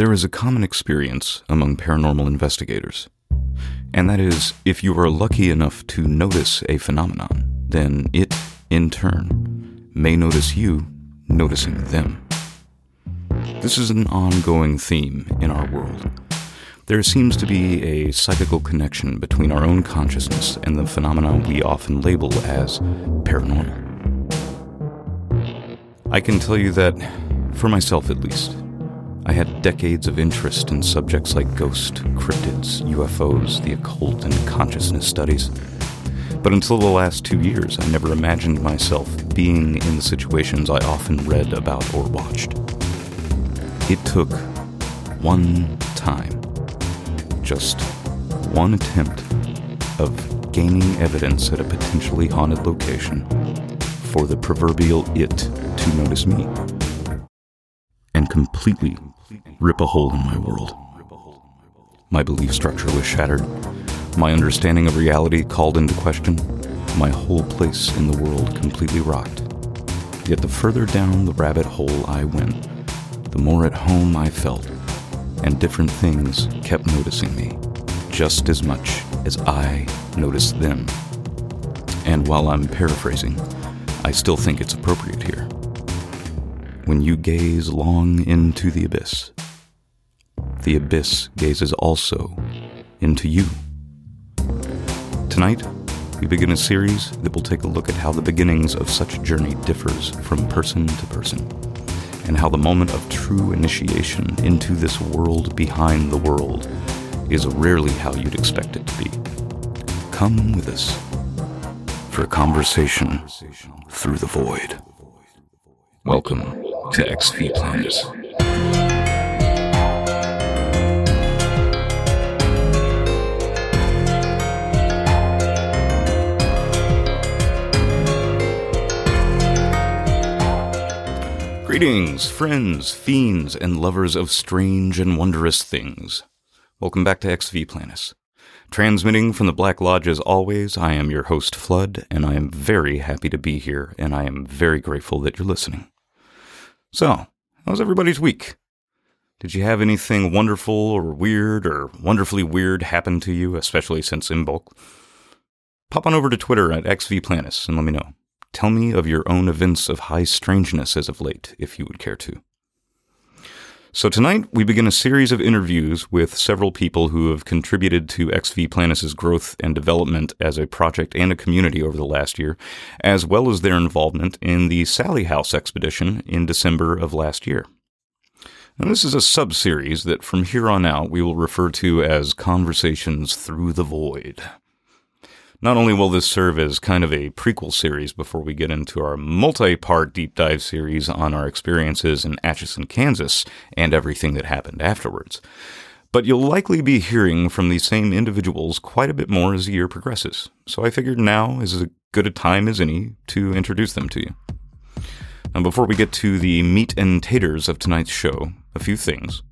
There is a common experience among paranormal investigators, and that is if you are lucky enough to notice a phenomenon, then it, in turn, may notice you noticing them. This is an ongoing theme in our world. There seems to be a psychical connection between our own consciousness and the phenomena we often label as paranormal. I can tell you that, for myself at least, I had decades of interest in subjects like ghost, cryptids, UFOs, the occult, and consciousness studies. But until the last two years, I never imagined myself being in the situations I often read about or watched. It took one time, just one attempt of gaining evidence at a potentially haunted location for the proverbial it to notice me and completely rip a hole in my world. My belief structure was shattered, my understanding of reality called into question, my whole place in the world completely rocked. Yet the further down the rabbit hole I went, the more at home I felt, and different things kept noticing me, just as much as I noticed them. And while I'm paraphrasing, I still think it's appropriate here when you gaze long into the abyss, the abyss gazes also into you. Tonight, we begin a series that will take a look at how the beginnings of such a journey differs from person to person, and how the moment of true initiation into this world behind the world is rarely how you'd expect it to be. Come with us for a conversation through the void. Welcome to XV Planets. Greetings, friends, fiends, and lovers of strange and wondrous things. Welcome back to XV Planets. Transmitting from the Black Lodge as always, I am your host, Flood, and I am very happy to be here, and I am very grateful that you're listening. So, how's everybody's week? Did you have anything wonderful or weird or wonderfully weird happen to you, especially since Imbolc? Pop on over to Twitter at XVPlanus and let me know. Tell me of your own events of high strangeness as of late, if you would care to. So tonight we begin a series of interviews with several people who have contributed to XV Planets' growth and development as a project and a community over the last year, as well as their involvement in the Sallie House expedition in December of last year. Now, this is a sub-series that from here on out we will refer to as Conversations Through the Void. Not only will this serve as kind of a prequel series before we get into our multi part deep dive series on our experiences in Atchison, Kansas, and everything that happened afterwards, but you'll likely be hearing from these same individuals quite a bit more as the year progresses. So I figured now is as good a time as any to introduce them to you. Now, before we get to the meat and taters of tonight's show, a few things.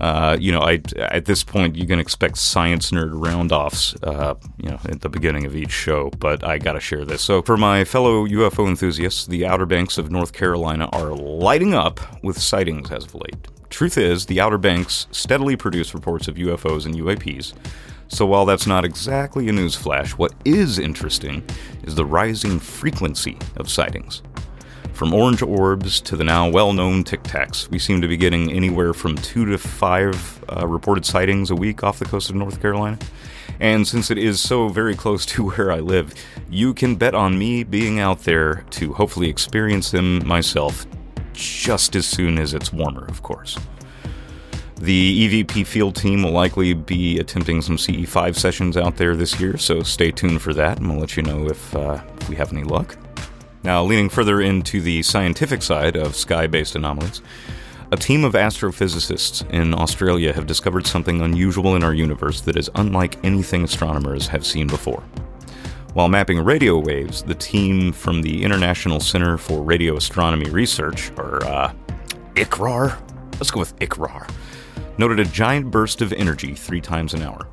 Uh, you know, I at this point you can expect science nerd roundoffs, uh, you know, at the beginning of each show. But I got to share this. So, for my fellow UFO enthusiasts, the Outer Banks of North Carolina are lighting up with sightings as of late. Truth is, the Outer Banks steadily produce reports of UFOs and UAPs. So, while that's not exactly a newsflash, what is interesting is the rising frequency of sightings. From orange orbs to the now well known Tic Tacs, we seem to be getting anywhere from two to five uh, reported sightings a week off the coast of North Carolina. And since it is so very close to where I live, you can bet on me being out there to hopefully experience them myself just as soon as it's warmer, of course. The EVP field team will likely be attempting some CE5 sessions out there this year, so stay tuned for that, and we'll let you know if, uh, if we have any luck. Now, leaning further into the scientific side of sky based anomalies, a team of astrophysicists in Australia have discovered something unusual in our universe that is unlike anything astronomers have seen before. While mapping radio waves, the team from the International Center for Radio Astronomy Research, or uh, ICRAR, let's go with ICRAR, noted a giant burst of energy three times an hour.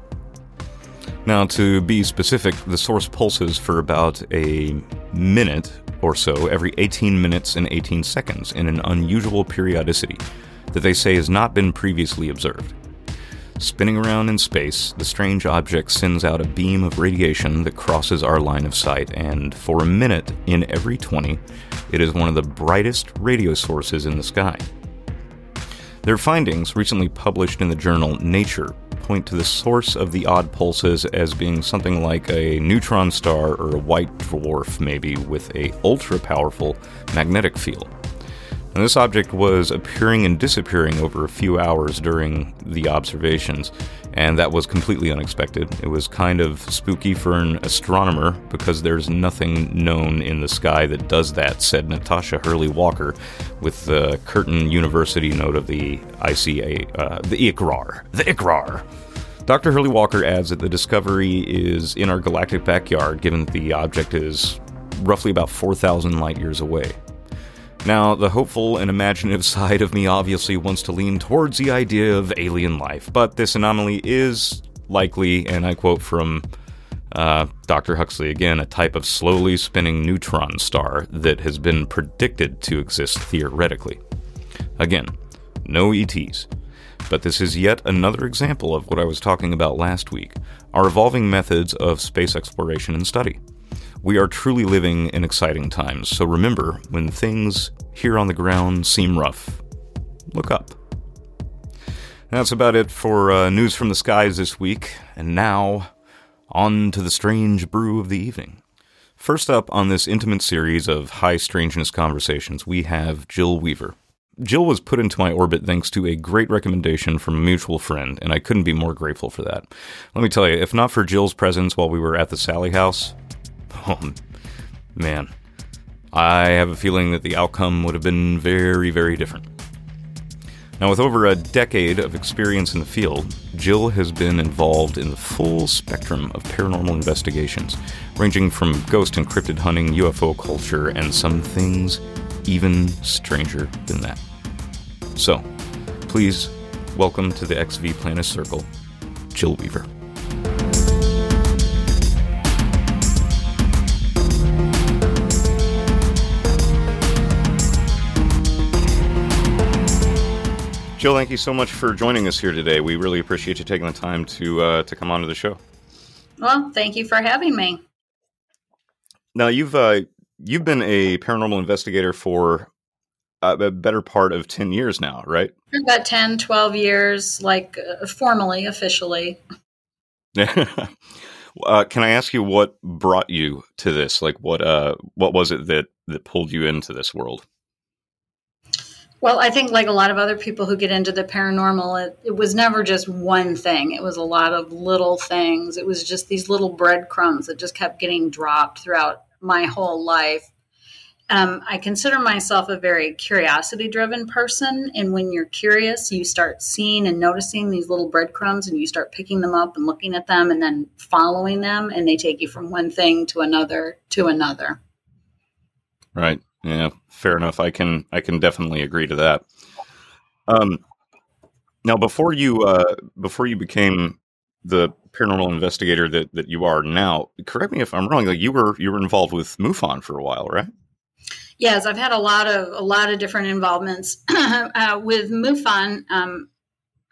Now, to be specific, the source pulses for about a minute or so every 18 minutes and 18 seconds in an unusual periodicity, that they say has not been previously observed. Spinning around in space, the strange object sends out a beam of radiation that crosses our line of sight, and for a minute in every 20, it is one of the brightest radio sources in the sky. Their findings, recently published in the journal Nature, point to the source of the odd pulses as being something like a neutron star or a white dwarf, maybe with a ultra powerful magnetic field. And this object was appearing and disappearing over a few hours during the observations, and that was completely unexpected. It was kind of spooky for an astronomer because there's nothing known in the sky that does that, said Natasha Hurley Walker with the Curtin University note of the ICA, uh, the ICRAR. The ICRAR! Dr. Hurley Walker adds that the discovery is in our galactic backyard, given that the object is roughly about 4,000 light years away. Now, the hopeful and imaginative side of me obviously wants to lean towards the idea of alien life, but this anomaly is likely, and I quote from uh, Dr. Huxley again, a type of slowly spinning neutron star that has been predicted to exist theoretically. Again, no ETs. But this is yet another example of what I was talking about last week our evolving methods of space exploration and study. We are truly living in exciting times, so remember when things here on the ground seem rough, look up. That's about it for uh, news from the skies this week, and now on to the strange brew of the evening. First up on this intimate series of high strangeness conversations, we have Jill Weaver. Jill was put into my orbit thanks to a great recommendation from a mutual friend, and I couldn't be more grateful for that. Let me tell you, if not for Jill's presence while we were at the Sallie House, Oh, man. I have a feeling that the outcome would have been very, very different. Now, with over a decade of experience in the field, Jill has been involved in the full spectrum of paranormal investigations, ranging from ghost and cryptid hunting, UFO culture, and some things even stranger than that. So, please welcome to the XV Planet Circle, Jill Weaver. Jill, thank you so much for joining us here today. We really appreciate you taking the time to uh, to come onto the show. Well, thank you for having me. Now you've uh, you've been a paranormal investigator for uh, a better part of 10 years now, right? About 10, 12 years, like uh, formally, officially. uh, can I ask you what brought you to this? Like, what uh, what was it that that pulled you into this world? Well, I think like a lot of other people who get into the paranormal, it, it, was never just one thing. It was a lot of little things. It was just these little breadcrumbs that just kept getting dropped throughout my whole life. Um, I consider myself a very curiosity driven person. And when you're curious, you start seeing and noticing these little breadcrumbs and you start picking them up and looking at them and then following them. And they take you from one thing to another to another. Right. Yeah, fair enough. I can I can definitely agree to that. Um, now, before you uh, before you became the paranormal investigator that, that you are now, correct me if I'm wrong. Like you were you were involved with MUFON for a while, right? Yes, I've had a lot of a lot of different involvements uh, with MUFON. Um,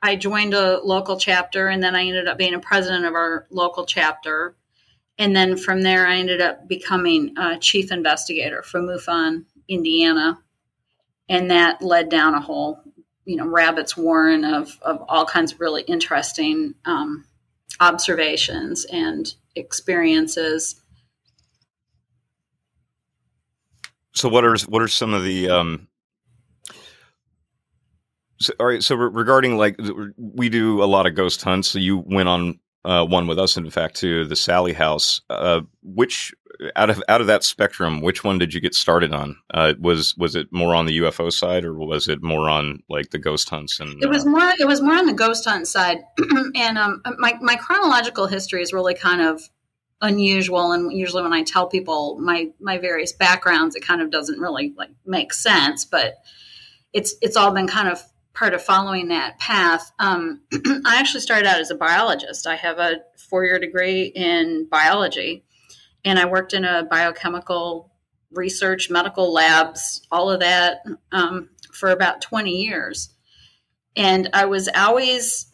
I joined a local chapter, and then I ended up being a president of our local chapter and then from there, I ended up becoming a chief investigator for MUFON, Indiana. And that led down a whole, you know, rabbit's warren of, of all kinds of really interesting um, observations and experiences. So, what are what are some of the um, so, all right. So regarding like we do a lot of ghost hunts. So you went on uh, one with us, in fact, to the Sallie House. Uh, which out of out of that spectrum, which one did you get started on? Uh, was was it more on the UFO side, or was it more on like the ghost hunts? And it was uh, more it was more on the ghost hunt side. and um, my my chronological history is really kind of unusual and usually when i tell people my my various backgrounds it kind of doesn't really like make sense but it's it's all been kind of part of following that path, um, I actually started out as a biologist. I have a four year degree in biology, and I worked in a biochemical research, medical labs, all of that um, for about 20 years. And I was always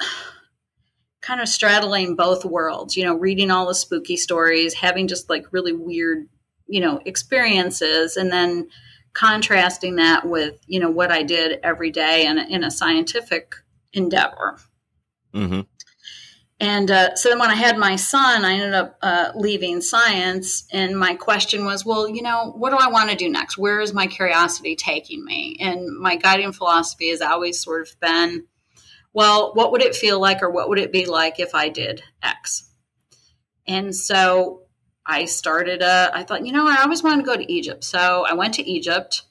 kind of straddling both worlds, you know, reading all the spooky stories, having just like really weird, you know, experiences, and then contrasting that with, you know, what I did every day in a, in a scientific endeavor. Mm-hmm. And uh, so then when I had my son, I ended up uh, leaving science. And my question was, well, you know, what do I want to do next? Where is my curiosity taking me? And my guiding philosophy has always sort of been, well, what would it feel like or what would it be like if I did X? And so I started, uh, I thought, you know, I always wanted to go to Egypt. So I went to Egypt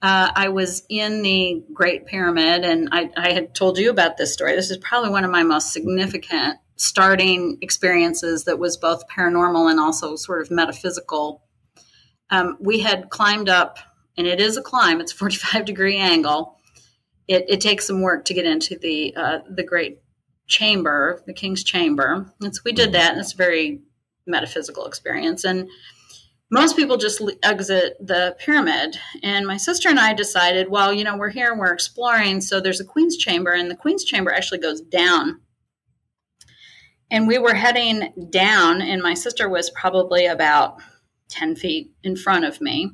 uh, I was in the Great Pyramid, and I, I, had told you about this story. This is probably one of my most significant starting experiences that was both paranormal and also sort of metaphysical. Um, we had climbed up, and it is a climb, it's a 45 degree angle. It, it takes some work to get into the, uh, the Great Chamber, the King's Chamber. And so we did that, and it's a very metaphysical experience. And most people just exit the pyramid. And my sister and I decided, well, you know, we're here and we're exploring. So there's a Queen's Chamber, and the Queen's Chamber actually goes down. And we were heading down, and my sister was probably about 10 feet in front of me.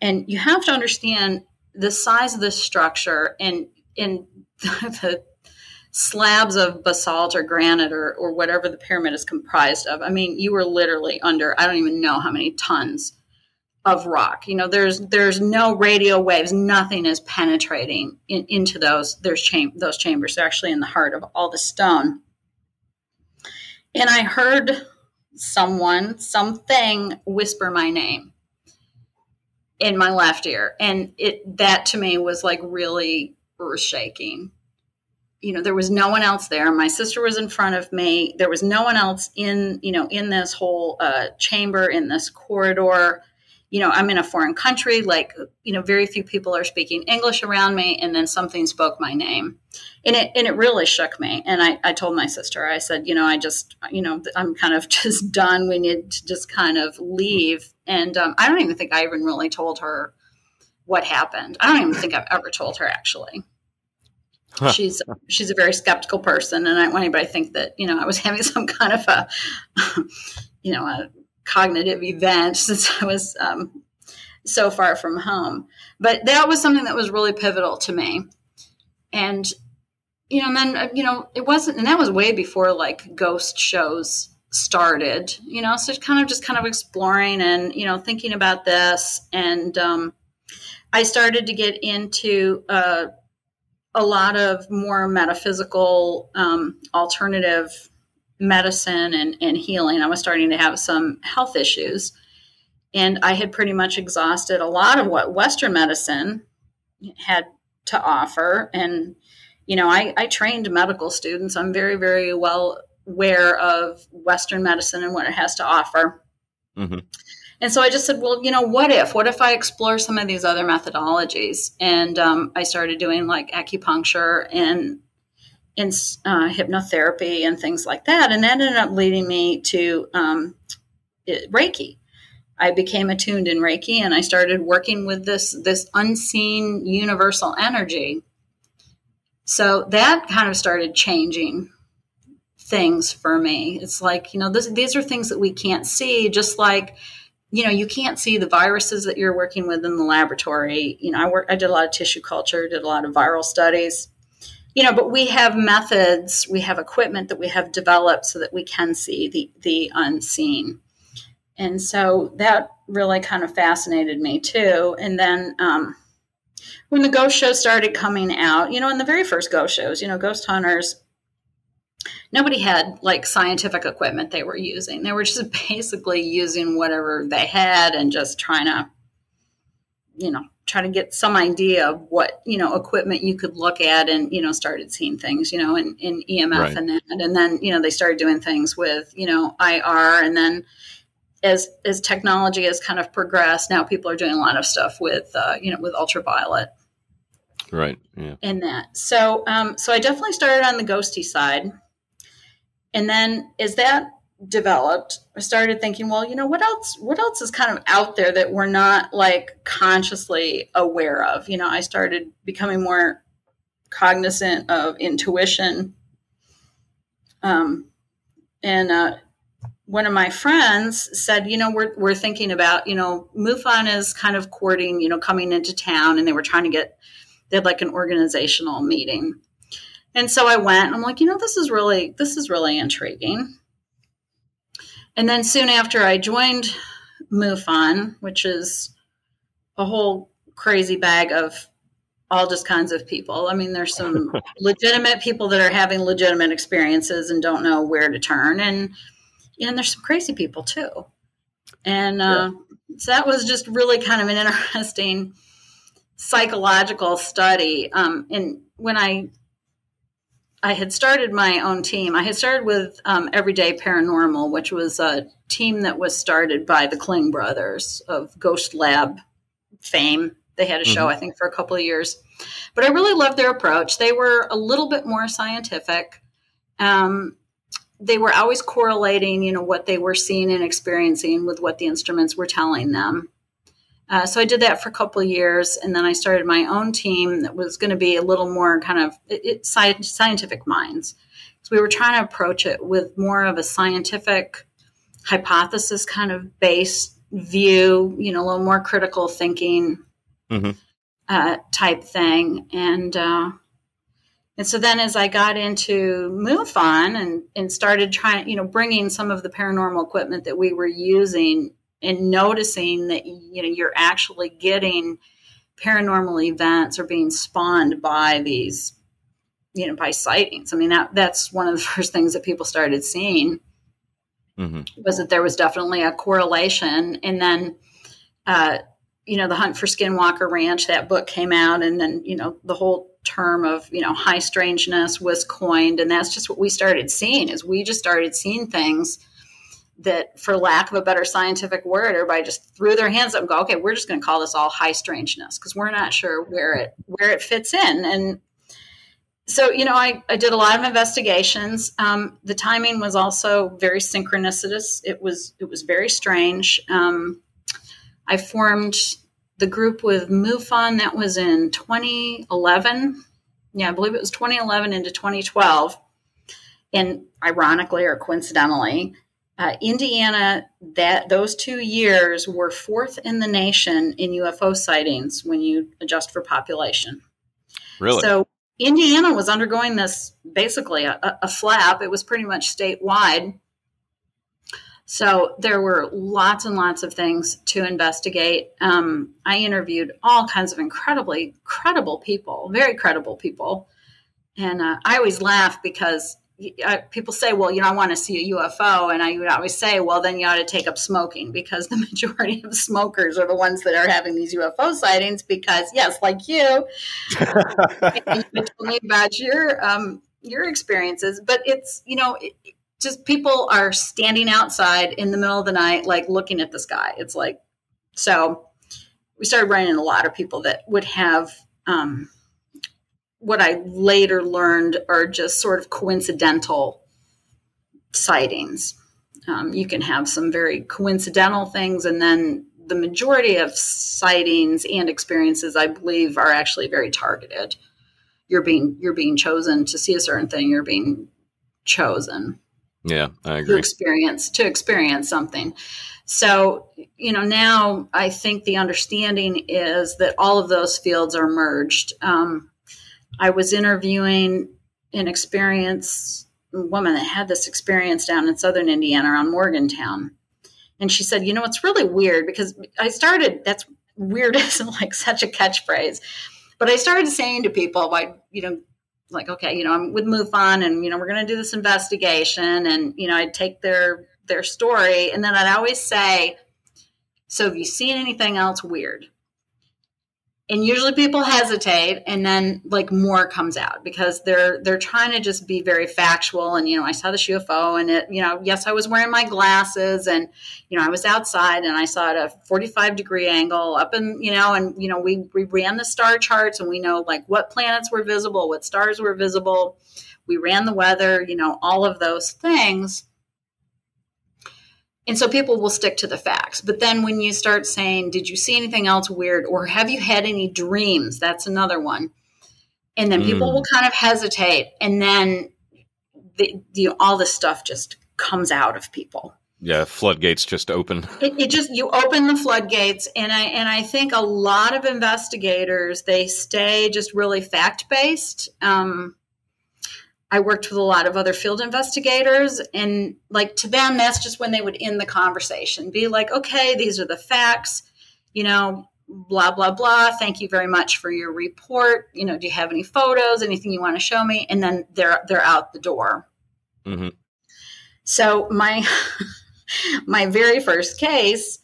And you have to understand the size of this structure and in the slabs of basalt or granite or, or whatever the pyramid is comprised of. I mean, you were literally under, I don't even know how many tons of rock. You know, there's there's no radio waves, nothing is penetrating in, into those there's cham- those chambers. They're actually in the heart of all the stone. And I heard someone, something whisper my name in my left ear. And it that to me was like really earth shaking you know there was no one else there. My sister was in front of me. There was no one else in you know in this whole uh, chamber in this corridor. You know i'm in a foreign country like you know very few people are speaking english around me and then something spoke my name. And it and it really shook me. And i, I told my sister i said you know i just you know i'm kind of just done. We need to just kind of leave. And um, i don't even think i even really told her what happened. I don't even think i've ever told her actually She's she's a very skeptical person, and I don't want anybody to think that you know I was having some kind of a you know a cognitive event since I was um, so far from home. But that was something that was really pivotal to me, and you know, and then you know it wasn't, and that was way before like ghost shows started. You know, so kind of just kind of exploring and you know thinking about this, and um, I started to get into. Uh, a lot of more metaphysical um, alternative medicine and, and healing. I was starting to have some health issues. And I had pretty much exhausted a lot of what Western medicine had to offer. And, you know, I, I trained medical students. I'm very, very well aware of Western medicine and what it has to offer. Mm-hmm. And so I just said, well, you know, what if? What if I explore some of these other methodologies? And um, I started doing like acupuncture and in uh, hypnotherapy and things like that. And that ended up leading me to um, Reiki. I became attuned in Reiki and I started working with this this unseen universal energy. So that kind of started changing things for me. It's like, you know, this, these are things that we can't see, just like you know you can't see the viruses that you're working with in the laboratory. You know i work i did a lot of tissue culture did a lot of viral studies. You know but we have methods we have equipment that we have developed so that we can see the the unseen. And so that really kind of fascinated me too. And then um, when the ghost show started coming out you know in the very first ghost shows you know ghost hunters nobody had like scientific equipment they were using. They were just basically using whatever they had and just trying to, you know, try to get some idea of what, you know, equipment you could look at and, you know, started seeing things, you know, in, in EMF right. and that. And then, you know, they started doing things with, you know, IR and then as as technology has kind of progressed, now people are doing a lot of stuff with uh, you know with ultraviolet, right? Yeah, in that. So um, so I definitely started on the ghosty side, and then as that developed, I started thinking, well, you know, what else what else is kind of out there that we're not like consciously aware of? You know, I started becoming more cognizant of intuition. Um, and uh, one of my friends said, you know, we're, we're thinking about, you know, MUFON is kind of courting, you know, coming into town and they were trying to get, they had like an organizational meeting. And so I went, I'm like, you know, this is really, this is really intriguing. And then soon after I joined MUFON, which is a whole crazy bag of all just kinds of people. I mean, there's some legitimate people that are having legitimate experiences and don't know where to turn, and and there's some crazy people too. And uh, yeah. so that was just really kind of an interesting psychological study. Um, and when I I had started my own team, I had started with um, Everyday Paranormal, which was a team that was started by the Kling brothers of Ghost Lab fame they had a show, mm-hmm. I think, for a couple of years. But I really loved their approach. They were a little bit more scientific. Um, they were always correlating, you know, what they were seeing and experiencing with what the instruments were telling them. Uh, so I did that for a couple of years, and then I started my own team that was going to be a little more kind of it, it, scientific minds. So we were trying to approach it with more of a scientific hypothesis kind of based view, you know, a little more critical thinking mm-hmm. uh, type thing. And uh, and so then as I got into MUFON and and started trying, you know, bringing some of the paranormal equipment that we were using and noticing that you know you're actually getting paranormal events or being spawned by these you know by sightings i mean that that's one of the first things that people started seeing mm-hmm. was that there was definitely a correlation and then uh, you know, the Hunt for Skinwalker Ranch, that book came out, and then, you know, the whole term of, you know, high strangeness was coined. And that's just what we started seeing is we just started seeing things that, for lack of a better scientific word, everybody just threw their hands up and go, okay, we're just going to call this all high strangeness because we're not sure where it where it fits in. And so, you know, I, I did a lot of investigations. Um, the timing was also very synchronicitous. It was it was very strange. Um, I formed the group with MUFON. That was in 2011. Yeah, I believe it was 2011 into 2012. And ironically or coincidentally, uh, Indiana, that those two years were fourth in the nation in UFO sightings when you adjust for population. Really? So Indiana was undergoing this basically a, a flap. It was pretty much statewide. So there were lots and lots of things to investigate. Um, I interviewed all kinds of incredibly credible people, very credible people. And uh, I always laugh because uh, people say, well, you know, I want to see a UFO. And I would always say, well, then you ought to take up smoking because the majority of smokers are the ones that are having these UFO sightings. Because, yes, like you, you told me about your, um, your experiences. But it's, you know, it, just people are standing outside in the middle of the night, like looking at the sky. It's like, so we started running a lot of people that would have um, what I later learned are just sort of coincidental sightings. Um, you can have some very coincidental things, and then the majority of sightings and experiences, I believe, are actually very targeted. You're being you're being chosen to see a certain thing. You're being chosen. Yeah, I agree. To experience to experience something. So, you know, now I think the understanding is that all of those fields are merged. Um, I was interviewing an experienced woman that had this experience down in southern Indiana around Morgantown. And she said, you know, it's really weird because I started, that's weird isn't like such a catchphrase. But I started saying to people, like, you know, like, okay, you know, I'm with MUFON and, you know, we're going to do this investigation. And, you know, I'd take their, their story. And then I'd always say, so have you seen anything else weird? And usually people hesitate and then like more comes out because they're they're trying to just be very factual and you know i saw this ufo and it you know yes i was wearing my glasses and you know i was outside and i saw it at a 45 degree angle up and you know and you know we, we ran the star charts and we know like what planets were visible what stars were visible. We ran the weather you know all of those things and so people will stick to the facts. But then when you start saying, Did you see anything else weird? Or have you had any dreams? That's another one. and then people Mm. will kind of hesitate, and then the, the all this stuff just comes out of people. Yeah, floodgates just open. It, it just you open the floodgates, and I and I think a lot of investigators they stay just really fact based. Um, I worked with a lot of other field investigators, and like to them, that's just when they would end the conversation, be like, "Okay, these are the facts," you know, blah blah blah. Thank you very much for your report. You know, do you have any photos, anything you want to show me? And then they're they're out the door. hmm So my my very first case,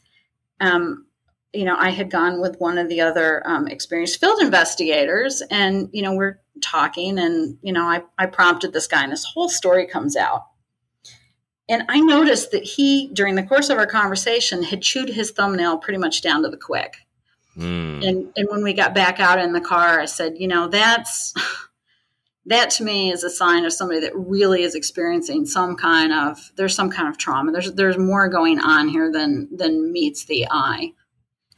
um, you know, I had gone with one of the other um, experienced field investigators, and you know, we're talking, and you know, I I prompted this guy, and this whole story comes out. And I noticed that he, during the course of our conversation, had chewed his thumbnail pretty much down to the quick. Mm. And and when we got back out in the car, I said, you know, that's that to me is a sign of somebody that really is experiencing some kind of there's some kind of trauma. There's there's more going on here than than meets the eye.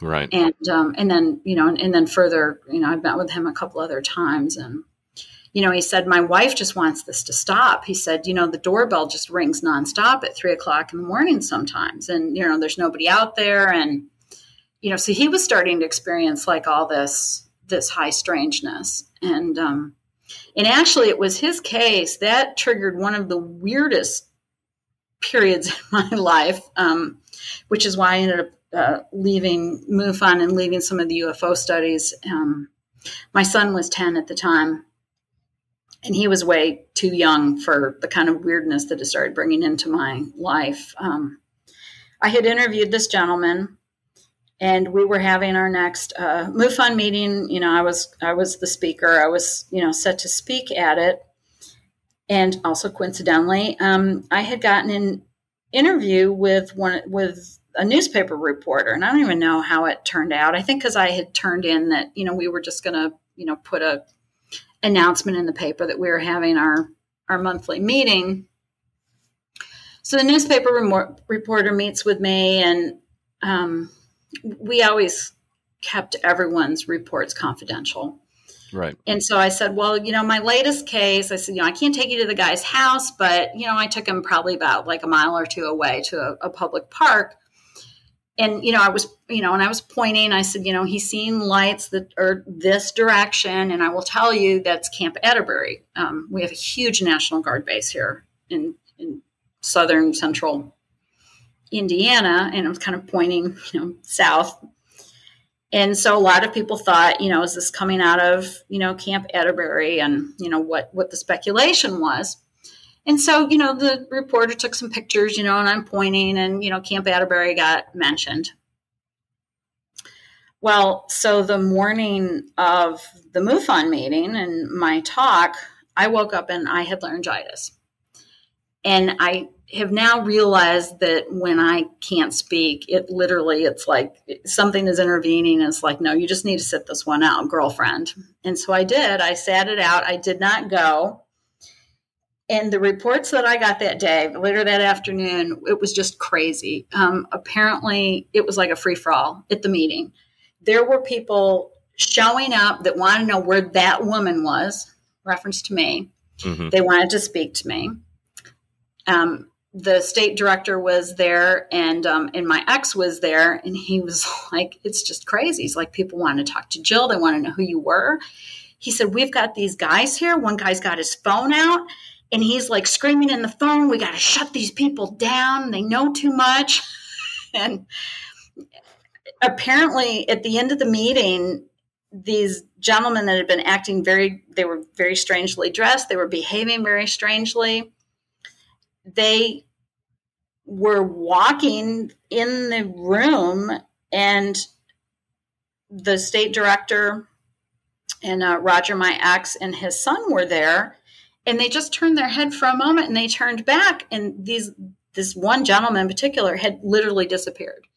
Right. And um, and then you know and, and then further, you know, I've met with him a couple other times, and you know, he said my wife just wants this to stop. He said, you know, the doorbell just rings nonstop at three o'clock in the morning sometimes, and you know, there's nobody out there, and you know, so he was starting to experience like all this this high strangeness, and um, and actually, it was his case that triggered one of the weirdest periods in my life, um, which is why I ended up uh, leaving MUFON and leaving some of the UFO studies. Um, my son was 10 at the time, and he was way too young for the kind of weirdness that it started bringing into my life. Um, I had interviewed this gentleman, and we were having our next uh, MUFON meeting. You know, I was I was the speaker. I was you know set to speak at it, and also coincidentally, um, I had gotten an interview with one with a newspaper reporter, and I don't even know how it turned out. I think because I had turned in that you know we were just going to you know put a announcement in the paper that we were having our our monthly meeting. So the newspaper remor- reporter meets with me, and um, we always kept everyone's reports confidential. Right. And so I said, well, you know, my latest case, I said, you know, I can't take you to the guy's house, but, you know, I took him probably about like a mile or two away to a, a public park. And, you know, I was, you know, and I was pointing, I said, you know, he's seen lights that are this direction. And I will tell you that's Camp Atterbury. Um, we have a huge National Guard base here in, in southern central Indiana. And I was kind of pointing, you know, south and so a lot of people thought, you know, is this coming out of, you know, Camp Atterbury and, you know, what, what the speculation was. And so, you know, the reporter took some pictures, you know, and I'm pointing and, you know, Camp Atterbury got mentioned. Well, so the morning of the MUFON meeting and my talk, I woke up and I had laryngitis. And I have now realized that when I can't speak, it literally, it's like something is intervening. It's like, no, you just need to sit this one out, girlfriend. And so I did. I sat it out. I did not go. And the reports that I got that day, later that afternoon, it was just crazy. Um, apparently, it was like a free for all at the meeting. There were people showing up that wanted to know where that woman was, reference to me. hmm They wanted to speak to me. Um, the state director was there, and um, and my ex was there, and he was like, "It's just crazy." He's like, "People want to talk to Jill. They want to know who you were." He said, "We've got these guys here. One guy's got his phone out, and he's like screaming in the phone. We got to shut these people down. They know too much." and apparently, at the end of the meeting, these gentlemen that had been acting very they were very strangely dressed they were behaving very strangely they were walking in the room and the state director and uh, roger my ex and his son were there and they just turned their head for a moment and they turned back and these this one gentleman in particular had literally disappeared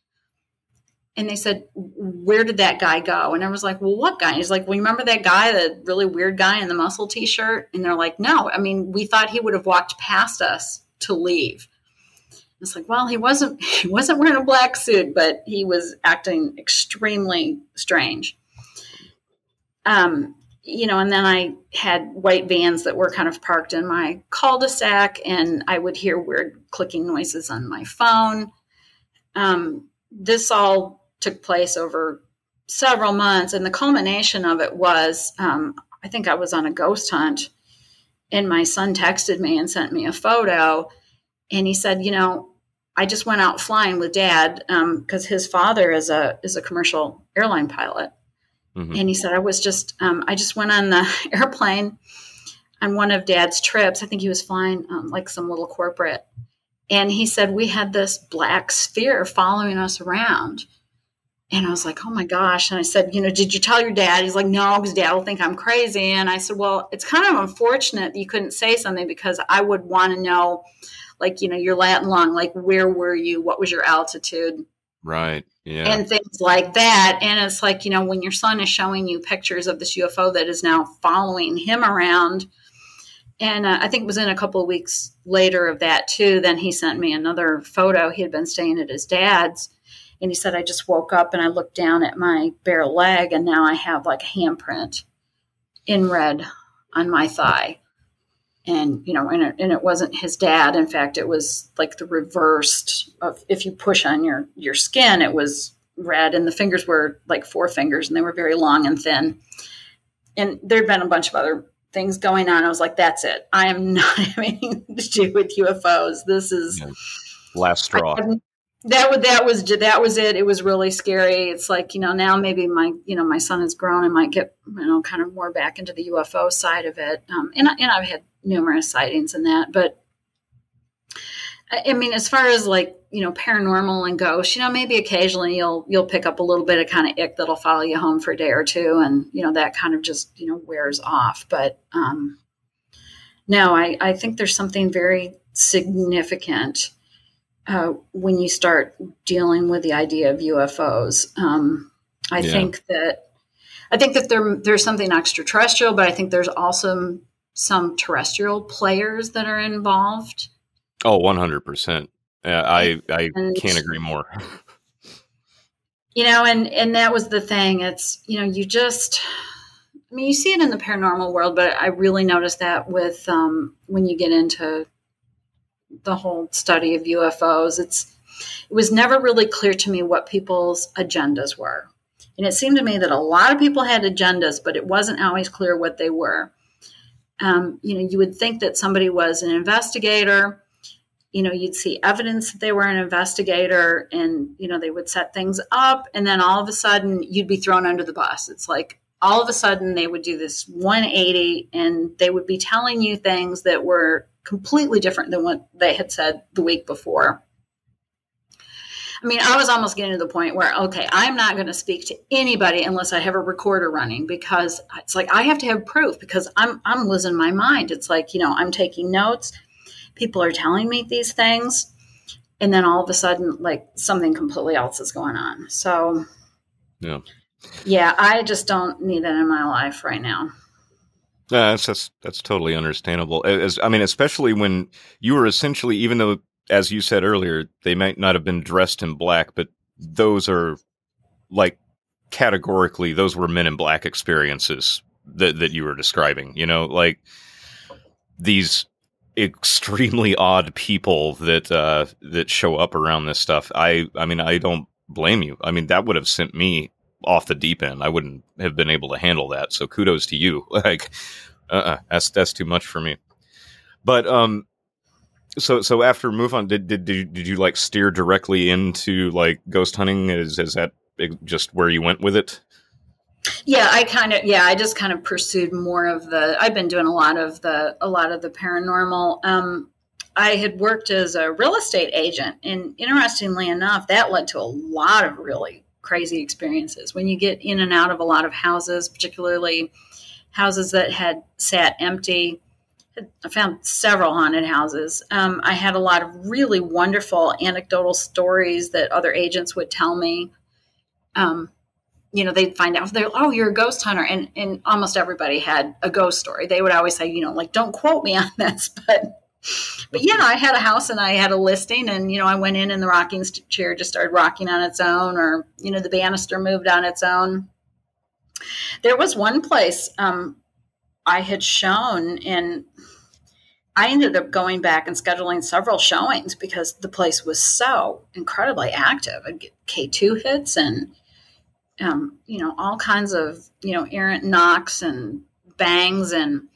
and they said, "Where did that guy go?" And I was like, "Well, what guy?" He's like, "Well, you remember that guy, the really weird guy in the muscle T-shirt?" And they're like, "No, I mean, we thought he would have walked past us to leave." It's like, well, he wasn't. He wasn't wearing a black suit, but he was acting extremely strange. Um, you know, and then I had white vans that were kind of parked in my cul-de-sac, and I would hear weird clicking noises on my phone. Um, this all took place over several months, and the culmination of it was um, I think I was on a ghost hunt, and my son texted me and sent me a photo, and he said, you know, I just went out flying with dad because um, his father is a is a commercial airline pilot, mm-hmm. and he said I was just um, I just went on the airplane on one of dad's trips. I think he was flying um, like some little corporate, and he said we had this black sphere following us around. And I was like, oh my gosh. And I said, you know, did you tell your dad? He's like, no, because dad will think I'm crazy. And I said, well, it's kind of unfortunate you couldn't say something because I would want to know like you know your lat and long like where were you what was your altitude right yeah. and things like that. And it's like you know when your son is showing you pictures of this ufo that is now following him around and uh, i think it was in a couple of weeks later of that too then he sent me another photo. He had been staying at his dad's and he said i just woke up and i looked down at my bare leg and now i have like a handprint in red on my thigh and you know and it, and it wasn't his dad in fact it was like the reversed of if you push on your your skin it was red and the fingers were like four fingers and they were very long and thin and there'd been a bunch of other things going on i was like that's it i am not having anything to do with ufos this is yeah. last straw that was that was that was it. It was really scary. It's like you know now maybe my you know my son has grown and might get you know kind of more back into the UFO side of it. Um, and and I've had numerous sightings in that, but I mean as far as like you know paranormal and ghosts, you know maybe occasionally you'll you'll pick up a little bit of kind of ick that'll follow you home for a day or two, and you know that kind of just you know wears off. But um, no, I I think there's something very significant uh, when you start dealing with the idea of UFOs. Um, I yeah. think that I think that there there's something extraterrestrial, but I think there's also some terrestrial players that are involved. Oh, 100%. I I and, can't agree more. you know, and and that was the thing. It's, you know, you just I mean, you see it in the paranormal world, but I really noticed that with um, when you get into the whole study of UFOs. It's it was never really clear to me what people's agendas were. And it seemed to me that a lot of people had agendas, but it wasn't always clear what they were. Um, you know, you would think that somebody was an investigator. You know, you'd see evidence that they were an investigator and, you know, they would set things up. And then all of a sudden, you'd be thrown under the bus. It's like all of a sudden they would do this 180 and they would be telling you things that were completely different than what they had said the week before. I mean, I was almost getting to the point where, okay, I'm not going to speak to anybody unless I have a recorder running because it's like I have to have proof because I'm I'm losing my mind. It's like you know I'm taking notes, people are telling me these things, and then all of a sudden, like something completely else is going on. So, yeah, yeah, I just don't need that in my life right now. Yeah, that's, that's that's totally understandable. As I mean, especially when you were essentially, even though, as you said earlier, they might not have been dressed in black, but those are like categorically, those were Men in Black experiences that that you were describing. You know, like these extremely odd people that uh, that show up around this stuff. I I mean, I don't blame you. I mean, that would have sent me off the deep end. I wouldn't have been able to handle that. So kudos to you. Like, uh, uh-uh, that's that's too much for me. But um, so so after MUFON, did did did you, did you like steer directly into like ghost hunting? Is is that just where you went with it? Yeah, I kind of yeah, I just kind of pursued more of the. I've been doing a lot of the a lot of the paranormal. Um, I had worked as a real estate agent, and interestingly enough, that led to a lot of really crazy experiences. When you get in and out of a lot of houses, particularly houses that had sat empty, I found several haunted houses. Um, I had a lot of really wonderful anecdotal stories that other agents would tell me. Um, you know, they'd find out they're oh, you're a ghost hunter, and and almost everybody had a ghost story. They would always say, you know, like don't quote me on this, but but yeah, I had a house and I had a listing, and you know, I went in and the rocking chair just started rocking on its own, or you know, the banister moved on its own. There was one place um, I had shown, and I ended up going back and scheduling several showings because the place was so incredibly active. I'd get K2 hits and, um, you know, all kinds of, you know, errant knocks and bangs. And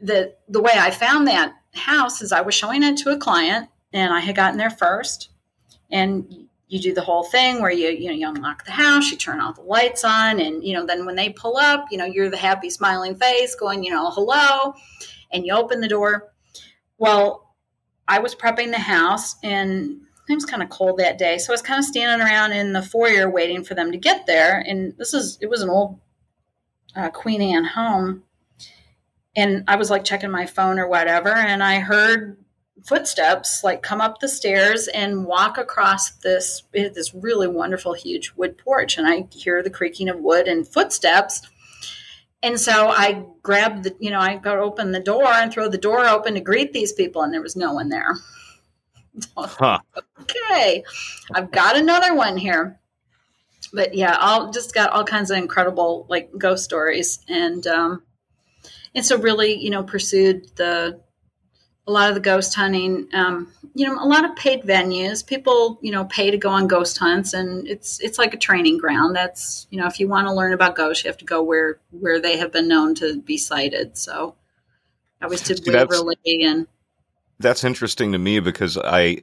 the, the way I found that house is I was showing it to a client and I had gotten there first. And you do the whole thing where you you know you unlock the house, you turn all the lights on, and you know then when they pull up, you know you're the happy smiling face going you know hello, and you open the door. Well, I was prepping the house and it was kind of cold that day, so I was kind of standing around in the foyer waiting for them to get there. And this is it was an old uh, Queen Anne home, and I was like checking my phone or whatever, and I heard footsteps like come up the stairs and walk across this this really wonderful huge wood porch. And i hear the creaking of wood and footsteps. And so i grabbed the you know i go open the door and throw the door open to greet these people and there was no one there. Huh. okay i've got another one here. But yeah i'll just got all kinds of incredible like ghost stories. And um and so really you know pursued the a lot of the ghost hunting, um, you know, a lot of paid venues. People, you know, pay to go on ghost hunts, and it's it's like a training ground. That's you know, if you want to learn about ghosts, you have to go where where they have been known to be sighted. So I was did Waverly, and that's interesting to me because I,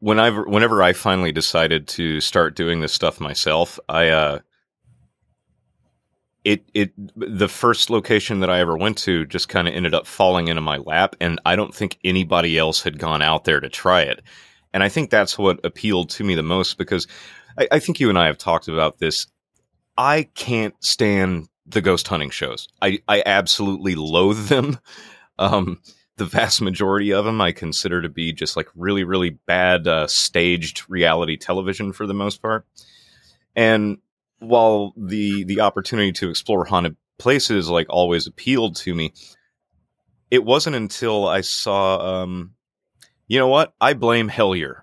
whenever whenever I finally decided to start doing this stuff myself, I uh, it it the first location that I ever went to just kind of ended up falling into my lap, and I don't think anybody else had gone out there to try it. And I think that's what appealed to me the most because I, I think you and I have talked about this. I can't stand the ghost hunting shows. I, I absolutely loathe them. Um, the vast majority of them I consider to be just like really, really bad uh, staged reality television for the most part. And while the the opportunity to explore haunted places like always appealed to me, it wasn't until I saw um you know what? I blame Hellier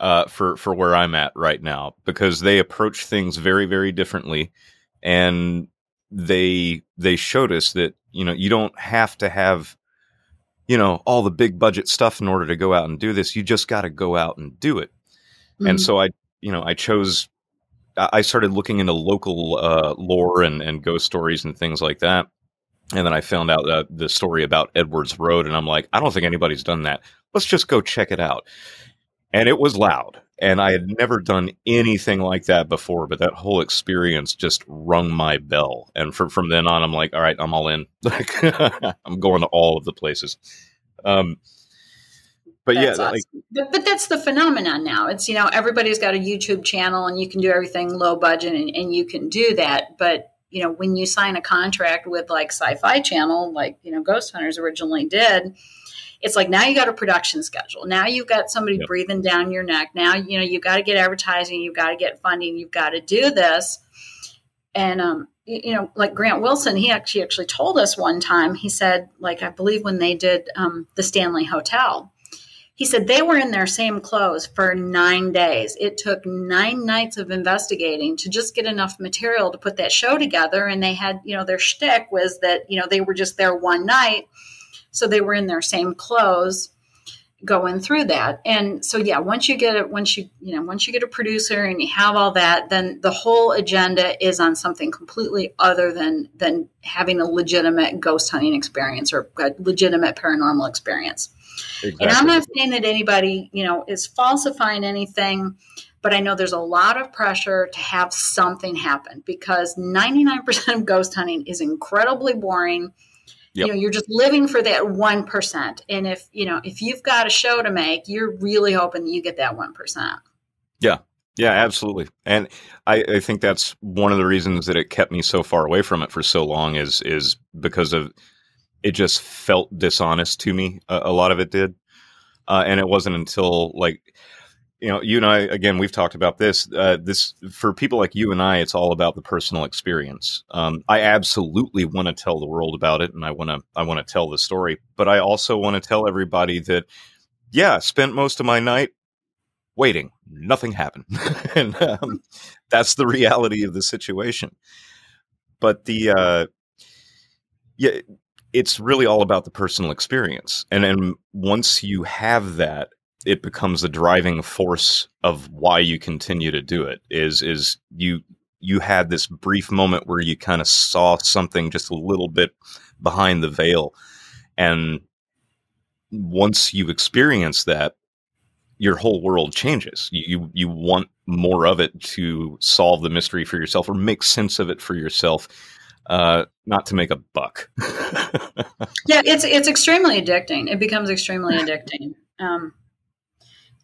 uh, for for where I'm at right now because they approach things very very differently, and they they showed us that you know you don't have to have you know all the big budget stuff in order to go out and do this. You just got to go out and do it. Mm-hmm. And so I you know I chose I started looking into local uh, lore and, and ghost stories and things like that. And then I found out uh, the story about Edwards Road, and I'm like, I don't think anybody's done that. Let's just go check it out. And it was loud, and I had never done anything like that before. But that whole experience just rung my bell, and from from then on, I'm like, all right, I'm all in. I'm going to all of the places. Um, but that's yeah, awesome. like, but, but that's the phenomenon now. It's you know everybody's got a YouTube channel and you can do everything low budget and, and you can do that. But you know when you sign a contract with like Sci-Fi Channel, like you know Ghost Hunters originally did, it's like now you got a production schedule. Now you've got somebody yep. breathing down your neck. Now you know you've got to get advertising, you've got to get funding, you've got to do this. And um, you know, like Grant Wilson, he actually actually told us one time. He said, like I believe when they did um, the Stanley Hotel, he said they were in their same clothes for nine days. It took nine nights of investigating to just get enough material to put that show together. And they had, you know, their shtick was that, you know, they were just there one night. So they were in their same clothes going through that. And so yeah, once you get it, once you, you know, once you get a producer and you have all that, then the whole agenda is on something completely other than than having a legitimate ghost hunting experience or a legitimate paranormal experience. Exactly. And I'm not saying that anybody, you know, is falsifying anything, but I know there's a lot of pressure to have something happen because 99% of ghost hunting is incredibly boring. Yep. You know, you're just living for that 1%. And if, you know, if you've got a show to make, you're really hoping that you get that 1%. Yeah. Yeah, absolutely. And I, I think that's one of the reasons that it kept me so far away from it for so long is is because of it just felt dishonest to me. A, a lot of it did, uh, and it wasn't until like you know you and I again we've talked about this. Uh, this for people like you and I, it's all about the personal experience. Um, I absolutely want to tell the world about it, and I want to I want to tell the story, but I also want to tell everybody that yeah, spent most of my night waiting. Nothing happened, and um, that's the reality of the situation. but the uh, yeah, it's really all about the personal experience, and then once you have that, it becomes the driving force of why you continue to do it. Is is you you had this brief moment where you kind of saw something just a little bit behind the veil, and once you experience that, your whole world changes. You you want more of it to solve the mystery for yourself or make sense of it for yourself, uh, not to make a buck. yeah, it's it's extremely addicting. It becomes extremely addicting. Um,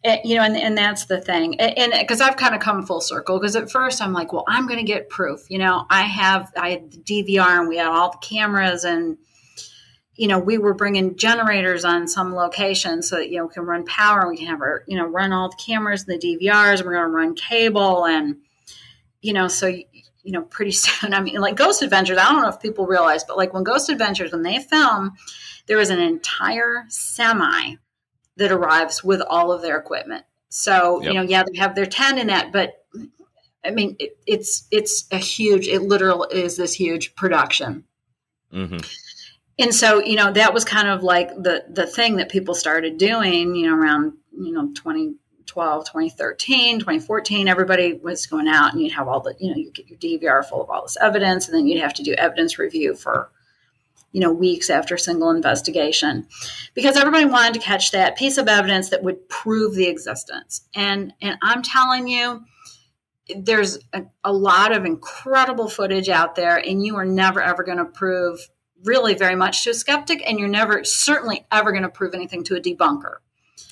it, you know, and, and that's the thing. And because I've kind of come full circle, because at first I'm like, well, I'm going to get proof. You know, I have I had the DVR and we had all the cameras and you know, we were bringing generators on some locations so that, you know, we can run power and we can have our, you know, run all the cameras and the DVRs and we're going to run cable. And, you know, so, you know, pretty soon, I mean, like Ghost Adventures, I don't know if people realize, but like when Ghost Adventures, when they film, there is an entire semi that arrives with all of their equipment. So, yep. you know, yeah, they have their tent in that, but I mean, it, it's, it's a huge, it literally is this huge production. Mm-hmm and so you know that was kind of like the the thing that people started doing you know around you know 2012 2013 2014 everybody was going out and you'd have all the you know you get your dvr full of all this evidence and then you'd have to do evidence review for you know weeks after single investigation because everybody wanted to catch that piece of evidence that would prove the existence and and i'm telling you there's a, a lot of incredible footage out there and you are never ever going to prove really very much to a skeptic, and you're never certainly ever going to prove anything to a debunker.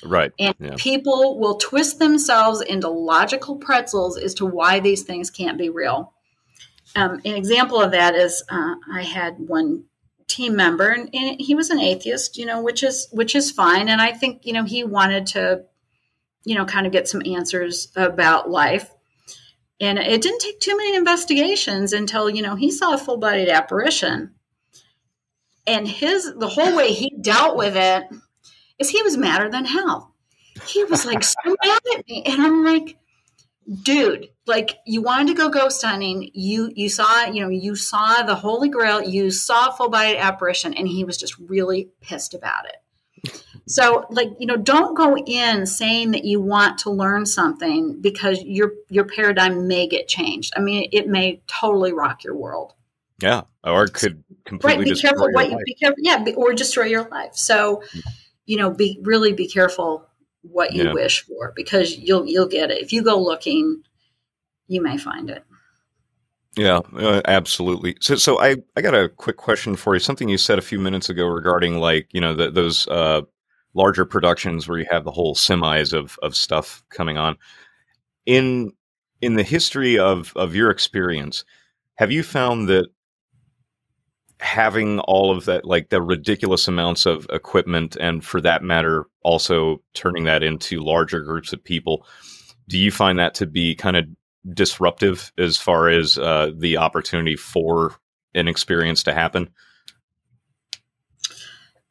Right. And yeah. people will twist themselves into logical pretzels as to why these things can't be real. Um, an example of that is uh, I had one team member, and, and, he was an atheist, you know, which is which is fine. And I think you know he wanted to, you know, kind of get some answers about life. And it didn't take too many investigations until you know he saw a full bodied apparition and his the whole way he dealt with it is he was madder than hell. He was like so mad at me. And I'm like, dude, like you wanted to go ghost hunting. You you saw, you know, you saw the Holy Grail, you saw full body apparition, and he was just really pissed about it. So, like, you know, don't go in saying that you want to learn something because your your paradigm may get changed. I mean, it may totally rock your world. Yeah, or could completely right. Be careful what you be careful. Yeah, or destroy your life. So, mm-hmm. You know, be really be careful what you yeah. wish for because you'll you'll get it if you go looking. You may find it. Yeah, uh, absolutely. So, so I, I got a quick question for you. Something you said a few minutes ago regarding like you know the, those uh, larger productions where you have the whole semis of of stuff coming on. In in the history of of your experience, have you found that having all of that, like the ridiculous amounts of equipment, and for that matter, also turning that into larger groups of people, do you find that to be kind of disruptive as far as uh, the opportunity for an experience to happen?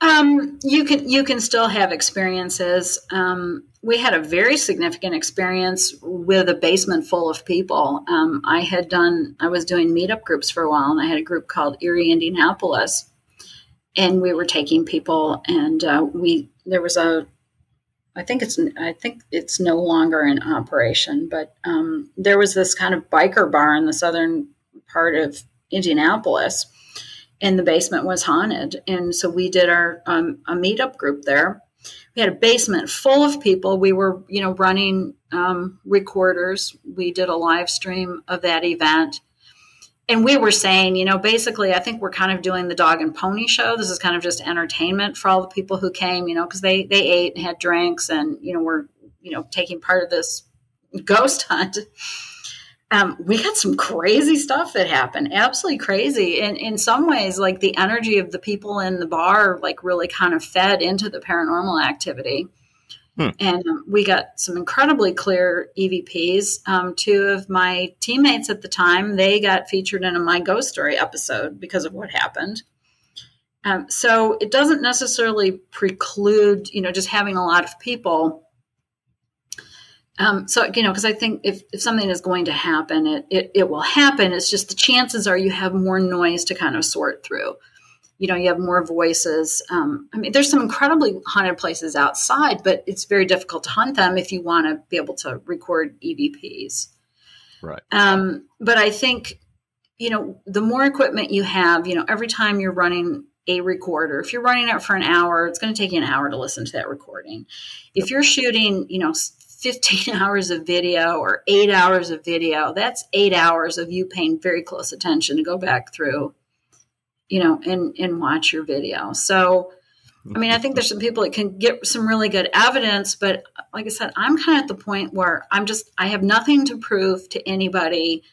Um, you can you can still have experiences. Um, we had a very significant experience with a basement full of people. Um, I had done I was doing meetup groups for a while, and I had a group called Eerie Indianapolis, and we were taking people, and uh, we there was a I think it's I think it's no longer in operation, but um, there was this kind of biker bar in the southern part of Indianapolis and the basement was haunted. And so we did our um, a meetup group there. We had a basement full of people. We were, you know, running um, recorders. We did a live stream of that event. And we were saying, you know, basically, I think we're kind of doing the dog and pony show. This is kind of just entertainment for all the people who came, you know, because they they ate and had drinks, and you know, we're you know taking part of this ghost hunt um, we got some crazy stuff that happened absolutely crazy. And in some ways like the energy of the people in the bar like really kind of fed into the paranormal activity. Hmm. and um, we got some incredibly clear evps um, two of my teammates at the time they got featured in a my ghost story episode because of what happened. Um, so it doesn't necessarily preclude you know just having a lot of people Um, so you know, because I think if, if something is going to happen, it, it it will happen. It's just the chances are you have more noise to kind of sort through. You know, you have more voices. Um, I mean, there's some incredibly haunted places outside, but it's very difficult to hunt them if you want to be able to record EVPs. Right. Um, but I think you know, the more equipment you have, you know, every time you're running a recorder, if you're running it for an hour, it's going to take you an hour to listen to that recording. If you're shooting, you know, 15 hours of video or eight hours of video, that's eight hours of you paying very close attention to go back through, you know, and, and watch your video. So, I mean, I think there's some people that can get some really good evidence, but like I said, I'm kind of at the point where I'm just, I have nothing to prove to anybody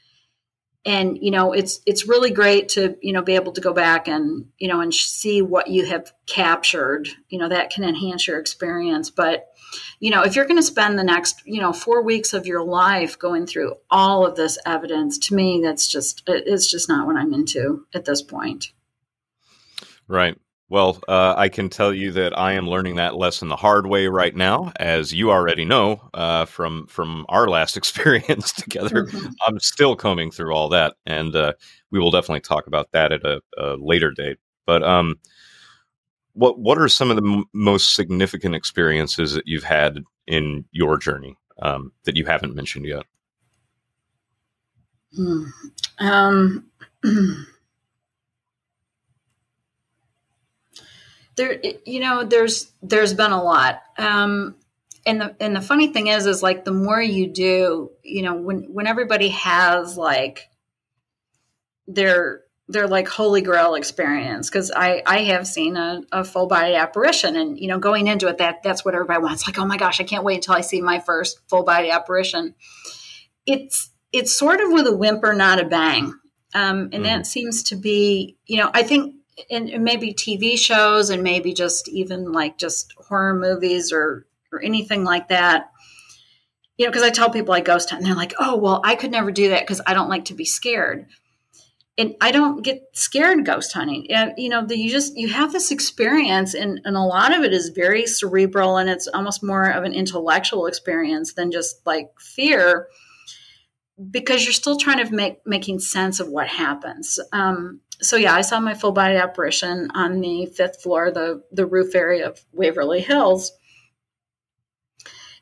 and you know it's it's really great to you know be able to go back and you know and see what you have captured you know that can enhance your experience but you know if you're going to spend the next you know 4 weeks of your life going through all of this evidence to me that's just it's just not what I'm into at this point right well, uh, I can tell you that I am learning that lesson the hard way right now, as you already know uh, from from our last experience together. Mm-hmm. I'm still combing through all that, and uh, we will definitely talk about that at a, a later date. But um, what what are some of the m- most significant experiences that you've had in your journey um, that you haven't mentioned yet? Hmm. Um. there you know there's there's been a lot um and the and the funny thing is is like the more you do you know when when everybody has like their their like holy grail experience because i i have seen a, a, full body apparition and you know going into it that that's what everybody wants like oh my gosh i can't wait until i see my first full body apparition it's it's sort of with a whimper not a bang um, and mm. that seems to be you know i think and maybe TV shows and maybe just even like just horror movies or or anything like that. You know, because I tell people I ghost hunt and they're like, "Oh, well, I could never do that because I don't like to be scared." And I don't get scared ghost hunting. And, you know, the, you just you have this experience, and, and a lot of it is very cerebral, and it's almost more of an intellectual experience than just like fear, because you're still trying to make making sense of what happens. Um, so yeah, I saw my full body apparition on the fifth floor, the the roof area of Waverly Hills.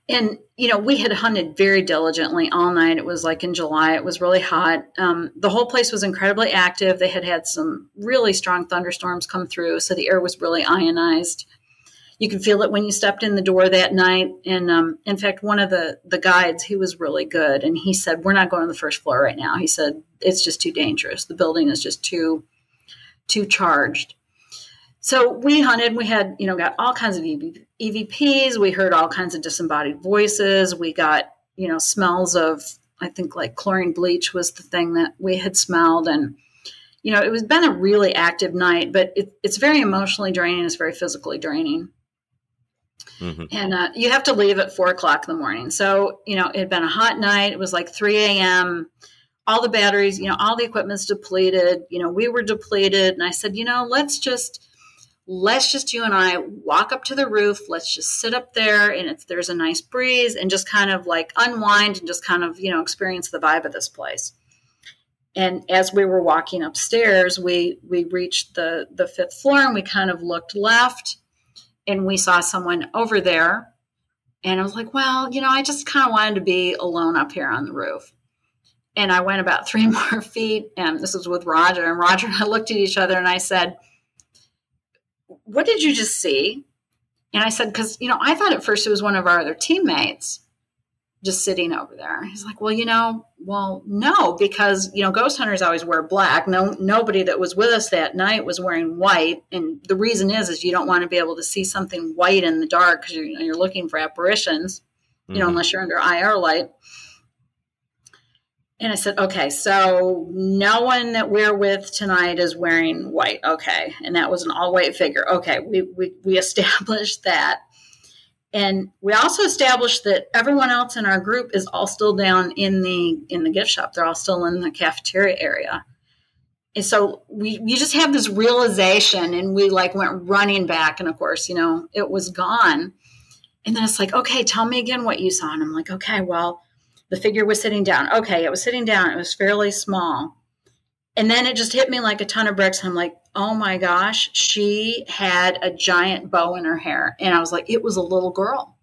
And you know, we had hunted very diligently all night. It was like in July. It was really hot. Um, the whole place was incredibly active. They had had some really strong thunderstorms come through, so the air was really ionized. You could feel it when you stepped in the door that night. And um, in fact, one of the the guides, he was really good, and he said, "We're not going to the first floor right now." He said, "It's just too dangerous. The building is just too too charged." So we hunted. We had, you know, got all kinds of EVPs. We heard all kinds of disembodied voices. We got, you know, smells of, I think like chlorine bleach was the thing that we had smelled. And, you know, it was been a really active night, but it, it's very emotionally draining. It's very physically draining. Mm-hmm. And uh, you have to leave at four o'clock in the morning. So, you know, it had been a hot night. It was like 3 a.m. All the batteries, you know, all the equipment's depleted. You know, we were depleted. And I said, you know, let's just, let's just you and I walk up to the roof. Let's just sit up there and if there's a nice breeze and just kind of like unwind and just kind of, you know, experience the vibe of this place. And as we were walking upstairs, we, we reached the, the fifth floor and we kind of looked left and we saw someone over there. And I was like, well, you know, I just kind of wanted to be alone up here on the roof. And I went about three more feet, and this was with Roger. And Roger and I looked at each other, and I said, What did you just see? And I said, Because, you know, I thought at first it was one of our other teammates just sitting over there. He's like, well, you know, well, no, because you know, ghost hunters always wear black. No, nobody that was with us that night was wearing white, and the reason is, is you don't want to be able to see something white in the dark because you're, you're looking for apparitions, you mm-hmm. know, unless you're under IR light. And I said, okay, so no one that we're with tonight is wearing white. Okay. And that was an all white figure. Okay. We, we, we established that. And we also established that everyone else in our group is all still down in the in the gift shop. They're all still in the cafeteria area. And so we you just have this realization and we like went running back and of course, you know, it was gone. And then it's like, okay, tell me again what you saw. And I'm like, okay, well, the figure was sitting down. Okay, it was sitting down. It was fairly small. And then it just hit me like a ton of bricks. I'm like, oh my gosh, she had a giant bow in her hair. And I was like, it was a little girl.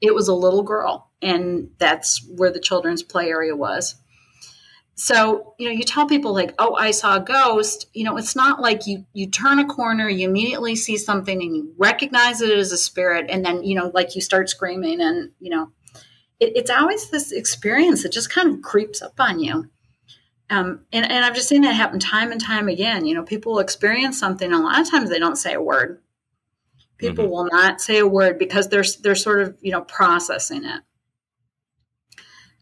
It was a little girl. And that's where the children's play area was. So, you know, you tell people like, oh, I saw a ghost. You know, it's not like you you turn a corner, you immediately see something and you recognize it as a spirit, and then, you know, like you start screaming and, you know, it, it's always this experience that just kind of creeps up on you. Um, and, and I've just seen that happen time and time again. You know, people experience something, a lot of times they don't say a word. People mm-hmm. will not say a word because they're they're sort of you know processing it.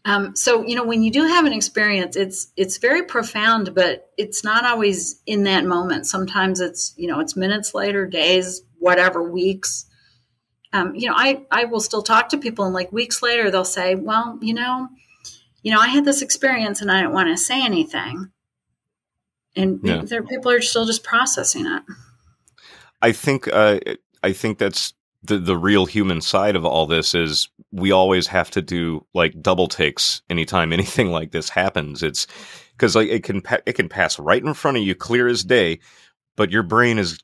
Um, so you know when you do have an experience, it's it's very profound, but it's not always in that moment. Sometimes it's you know it's minutes later, days, whatever, weeks. Um, you know, I I will still talk to people, and like weeks later, they'll say, "Well, you know, you know, I had this experience and I didn't want to say anything. And yeah. there, people are still just processing it. I think, uh, I think that's the, the real human side of all this is we always have to do like double takes anytime anything like this happens. It's because like it can, pa- it can pass right in front of you clear as day, but your brain is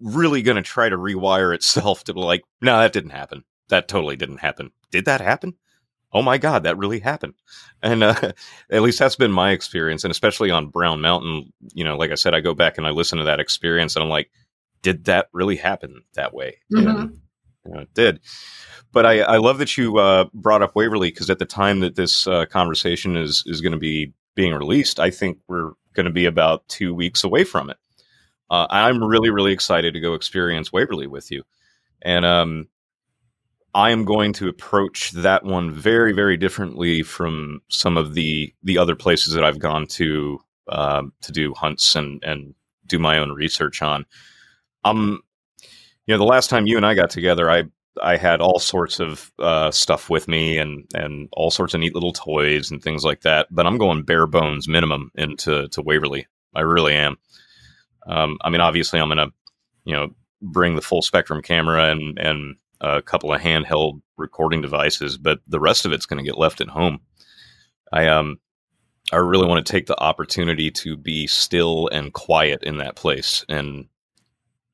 really going to try to rewire itself to like, no, that didn't happen. That totally didn't happen. Did that happen? oh my god that really happened and uh, at least that's been my experience and especially on brown mountain you know like i said i go back and i listen to that experience and i'm like did that really happen that way mm-hmm. and, you know, it did but I, I love that you uh, brought up waverly because at the time that this uh, conversation is is going to be being released i think we're going to be about two weeks away from it uh, i'm really really excited to go experience waverly with you and um, I am going to approach that one very, very differently from some of the the other places that I've gone to uh, to do hunts and and do my own research on. Um, you know, the last time you and I got together, I I had all sorts of uh, stuff with me and and all sorts of neat little toys and things like that. But I'm going bare bones minimum into to Waverly. I really am. Um, I mean, obviously, I'm gonna you know bring the full spectrum camera and and a couple of handheld recording devices, but the rest of it's going to get left at home. I um I really want to take the opportunity to be still and quiet in that place and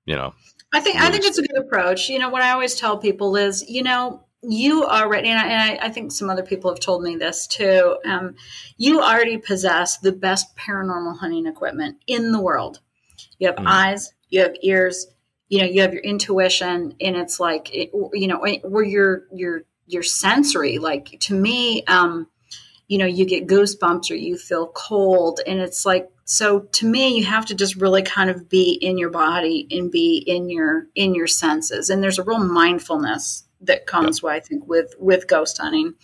you know I think I think it's a good approach. You know, what I always tell people is, you know, you already, and I, and I, I think some other people have told me this too. Um, you already possess the best paranormal hunting equipment in the world. You have mm. eyes, you have ears, you know you have your intuition and it's like it, you know where your your your sensory like to me um you know you get goosebumps or you feel cold and it's like so to me you have to just really kind of be in your body and be in your in your senses and there's a real mindfulness that comes yeah. with, i think with with ghost hunting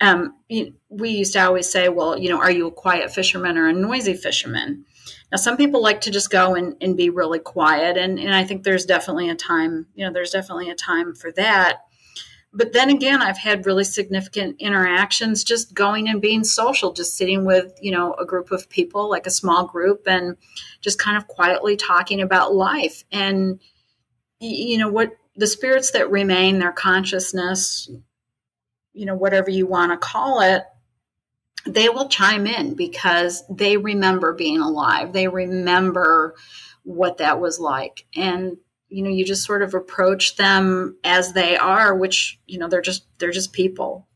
um we used to always say well you know are you a quiet fisherman or a noisy fisherman now, some people like to just go and, and be really quiet. And, and I think there's definitely a time, you know, there's definitely a time for that. But then again, I've had really significant interactions just going and being social, just sitting with, you know, a group of people, like a small group, and just kind of quietly talking about life. And, you know, what the spirits that remain, their consciousness, you know, whatever you want to call it, they will chime in because they remember being alive. They remember what that was like. And you know, you just sort of approach them as they are, which, you know, they're just they're just people.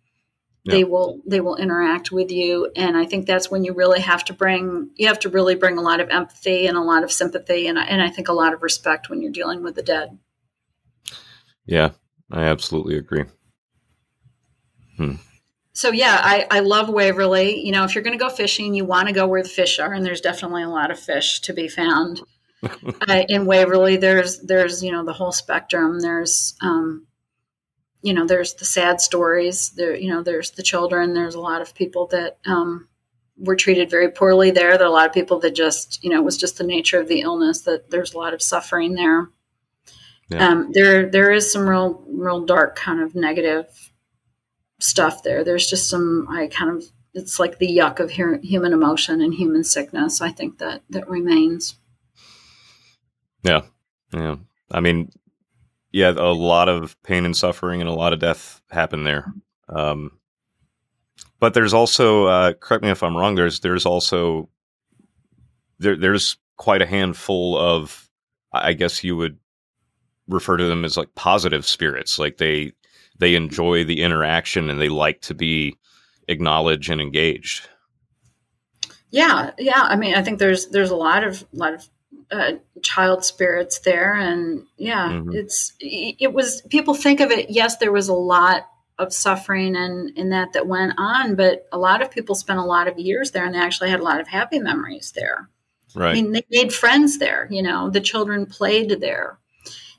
Yeah. They will they will interact with you and I think that's when you really have to bring you have to really bring a lot of empathy and a lot of sympathy and and I think a lot of respect when you're dealing with the dead. Yeah, I absolutely agree. Hmm so yeah, I, I love Waverly. You know, if you're going to go fishing, you want to go where the fish are, and there's definitely a lot of fish to be found uh, in Waverly. There's there's you know the whole spectrum. There's um, you know there's the sad stories. There you know there's the children. There's a lot of people that um, were treated very poorly there. There are a lot of people that just you know it was just the nature of the illness that there's a lot of suffering there. Yeah. Um, there there is some real real dark kind of negative stuff there. There's just some, I kind of, it's like the yuck of human emotion and human sickness. I think that that remains. Yeah, yeah. I mean, yeah, a lot of pain and suffering and a lot of death happened there. Um, but there's also, uh, correct me if I'm wrong. There's there's also there there's quite a handful of, I guess you would refer to them as like positive spirits. Like they they enjoy the interaction and they like to be acknowledged and engaged. Yeah, yeah. I mean, I think there's there's a lot of lot of uh, child spirits there, and yeah, mm-hmm. it's it was people think of it. Yes, there was a lot of suffering and in that that went on, but a lot of people spent a lot of years there, and they actually had a lot of happy memories there. Right. I mean, they made friends there. You know, the children played there.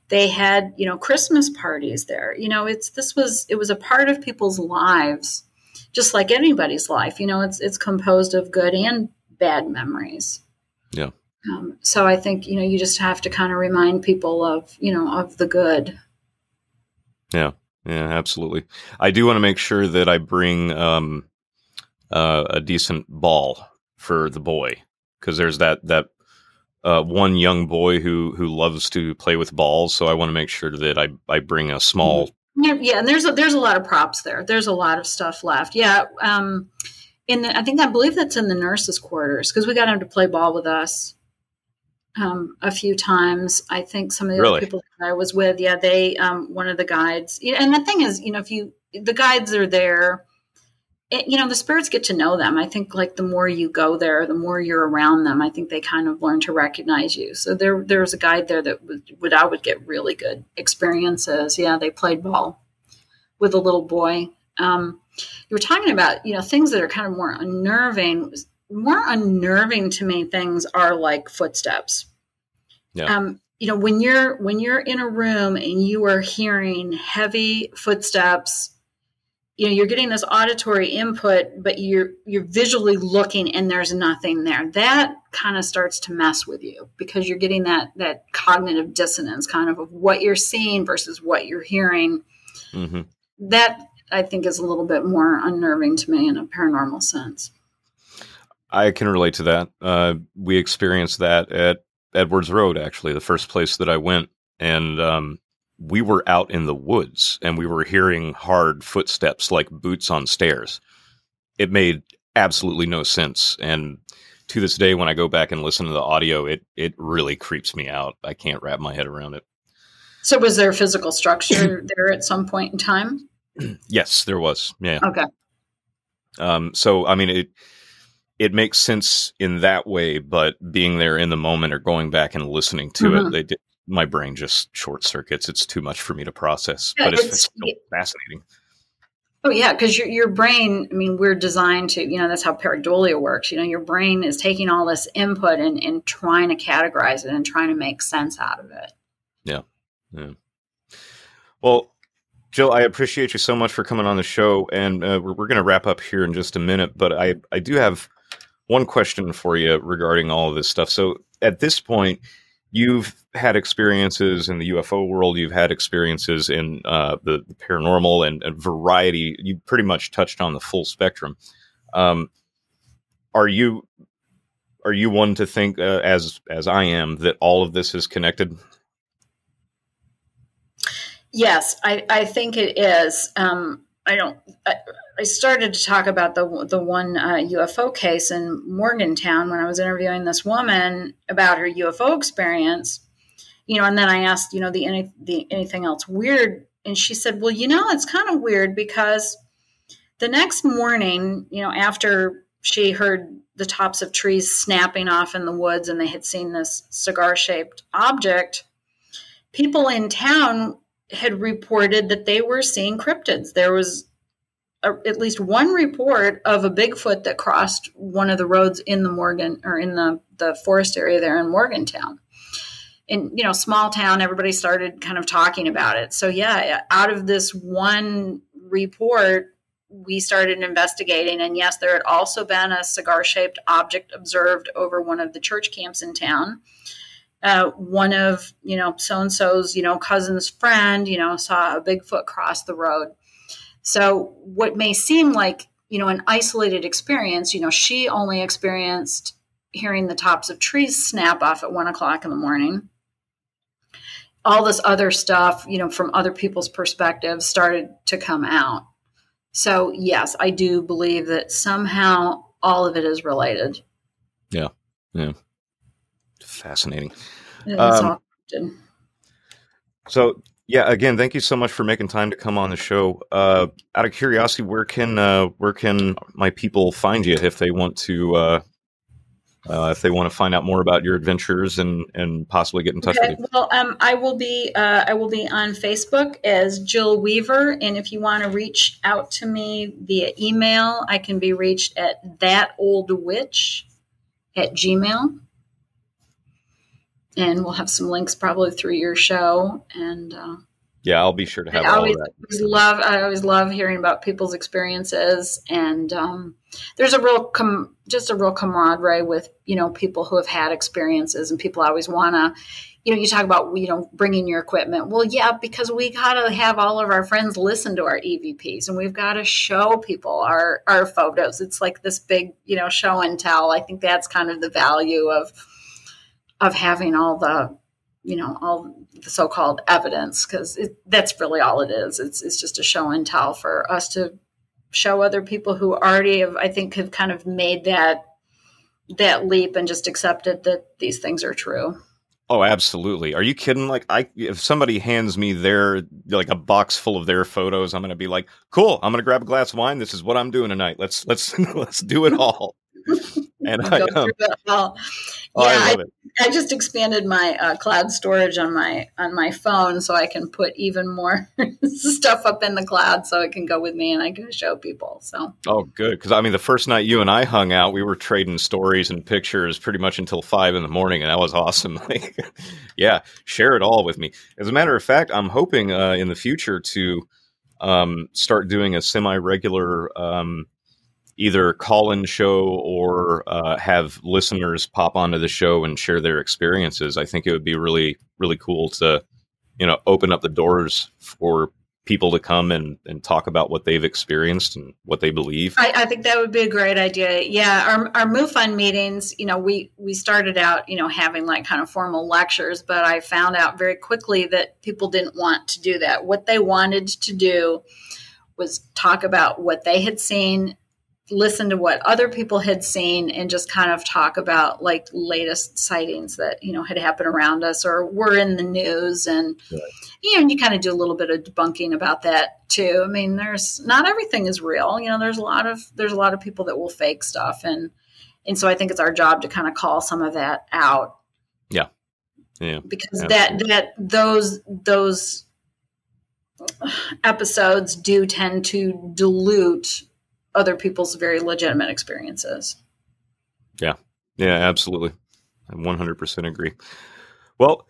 They had you know Christmas parties there. You know, it's this was it was a part of people's lives, just like anybody's life. You know, it's it's composed of good and bad memories. Yeah. Um, so I think you know you just have to kind of remind people of you know of the good. Yeah, yeah, absolutely. I do want to make sure that I bring um, uh, a decent ball for the boy because there's that that uh, one young boy who who loves to play with balls. So I want to make sure that I I bring a small. Mm-hmm. Yeah, yeah, and there's a, there's a lot of props there. There's a lot of stuff left. Yeah. Um, in the, I think I believe that's in the nurses' quarters because we got him to play ball with us um, a few times. I think some of the really? other people that I was with, yeah, they um, one of the guides. And the thing is, you know, if you the guides are there, it, you know, the spirits get to know them. I think like the more you go there, the more you're around them. I think they kind of learn to recognize you. So there there was a guide there that would, would I would get really good experiences. Yeah, they played ball with a little boy. Um, you were talking about you know things that are kind of more unnerving more unnerving to me things are like footsteps. Yeah. Um, you know, when you're when you're in a room and you are hearing heavy footsteps, you know, you're getting this auditory input, but you're you're visually looking and there's nothing there. That kind of starts to mess with you because you're getting that that cognitive dissonance kind of of what you're seeing versus what you're hearing. Mm-hmm. That I think is a little bit more unnerving to me in a paranormal sense. I can relate to that. Uh, we experienced that at Edwards Road, actually, the first place that I went. And um, we were out in the woods and we were hearing hard footsteps like boots on stairs. It made absolutely no sense. And to this day, when I go back and listen to the audio, it, it really creeps me out. I can't wrap my head around it. So, was there physical structure there at some point in time? yes, there was. Yeah. Okay. Um, so, I mean, it it makes sense in that way, but being there in the moment or going back and listening to mm-hmm. it, they did, my brain just short circuits. It's too much for me to process, yeah, but it's, it's still fascinating. Oh yeah, because your your brain. I mean, we're designed to. You know, that's how pareidolia works. You know, your brain is taking all this input and and trying to categorize it and trying to make sense out of it. Yeah, yeah. Well, Jill, I appreciate you so much for coming on the show, and uh, we're, we're going to wrap up here in just a minute. But I I do have one question for you regarding all of this stuff. So at this point, you've had experiences in the UFO world, you've had experiences in uh, the, the, paranormal and, variety. You pretty much touched on the full spectrum. Um, are you are you one to think, uh, as as I am, that all of this is connected? Yes, I, I think it is. Um, I don't. I, I started to talk about the the one uh, UFO case in Morgantown when I was interviewing this woman about her UFO experience. You know, and then I asked, you know, the, any, the anything else weird, and she said, "Well, you know, it's kind of weird because the next morning, you know, after she heard the tops of trees snapping off in the woods and they had seen this cigar shaped object, people in town had reported that they were seeing cryptids. There was a, at least one report of a Bigfoot that crossed one of the roads in the Morgan or in the, the forest area there in Morgantown. In you know, small town, everybody started kind of talking about it. So yeah, out of this one report, we started investigating, and yes, there had also been a cigar-shaped object observed over one of the church camps in town. Uh, one of you know so and so's you know cousin's friend you know saw a Bigfoot cross the road so, what may seem like, you know, an isolated experience, you know, she only experienced hearing the tops of trees snap off at one o'clock in the morning. all this other stuff, you know, from other people's perspectives started to come out. So, yes, I do believe that somehow all of it is related. Yeah. Yeah. Fascinating. Um. So, yeah, again, thank you so much for making time to come on the show. Uh, out of curiosity, where can uh, where can my people find you if they want to uh, uh, if they want to find out more about your adventures and and possibly get in touch Okay, with you? well, um, I will be uh, I will be on Facebook as Jill Weaver, and if you want to reach out to me via email, I can be reached at that old witch at Gmail, and we'll have some links probably through your show. And uh, Yeah, I'll be sure to have I all always, of that. always love I always love hearing about people's experiences, and um, there's a real com- just a real camaraderie with you know people who have had experiences, and people always want to. You know, you talk about you know bringing your equipment. Well, yeah, because we got to have all of our friends listen to our EVPs, and we've got to show people our our photos. It's like this big you know show and tell. I think that's kind of the value of of having all the you know all the so-called evidence because that's really all it is it's, it's just a show and tell for us to show other people who already have i think have kind of made that that leap and just accepted that these things are true Oh, absolutely. Are you kidding? Like, I if somebody hands me their like a box full of their photos, I'm gonna be like, "Cool, I'm gonna grab a glass of wine. This is what I'm doing tonight. Let's let's let's do it all." And I, um, all. oh, yeah, I I, love it. I just expanded my uh, cloud storage on my on my phone so I can put even more stuff up in the cloud so it can go with me and I can show people. So Oh, good. Because I mean, the first night you and I hung out, we were trading stories and pictures pretty much until five in the morning, and that was awesome. Like, yeah, share it all with me. As a matter of fact, I'm hoping uh, in the future to um, start doing a semi-regular um, either call-in show or uh, have listeners pop onto the show and share their experiences. I think it would be really, really cool to, you know, open up the doors for people to come and, and talk about what they've experienced and what they believe. I, I think that would be a great idea. Yeah, our our MUFON meetings, you know, we we started out, you know, having like kind of formal lectures, but I found out very quickly that people didn't want to do that. What they wanted to do was talk about what they had seen, listen to what other people had seen, and just kind of talk about like latest sightings that you know had happened around us or were in the news and Right. you know, and you kind of do a little bit of debunking about that too. I mean, there's not everything is real. You know, there's a lot of there's a lot of people that will fake stuff, and and so I think it's our job to kind of call some of that out Yeah. Yeah. Because Absolutely. that that those those episodes do tend to dilute other people's very legitimate experiences. Yeah, Yeah, absolutely. I 100% agree. Well,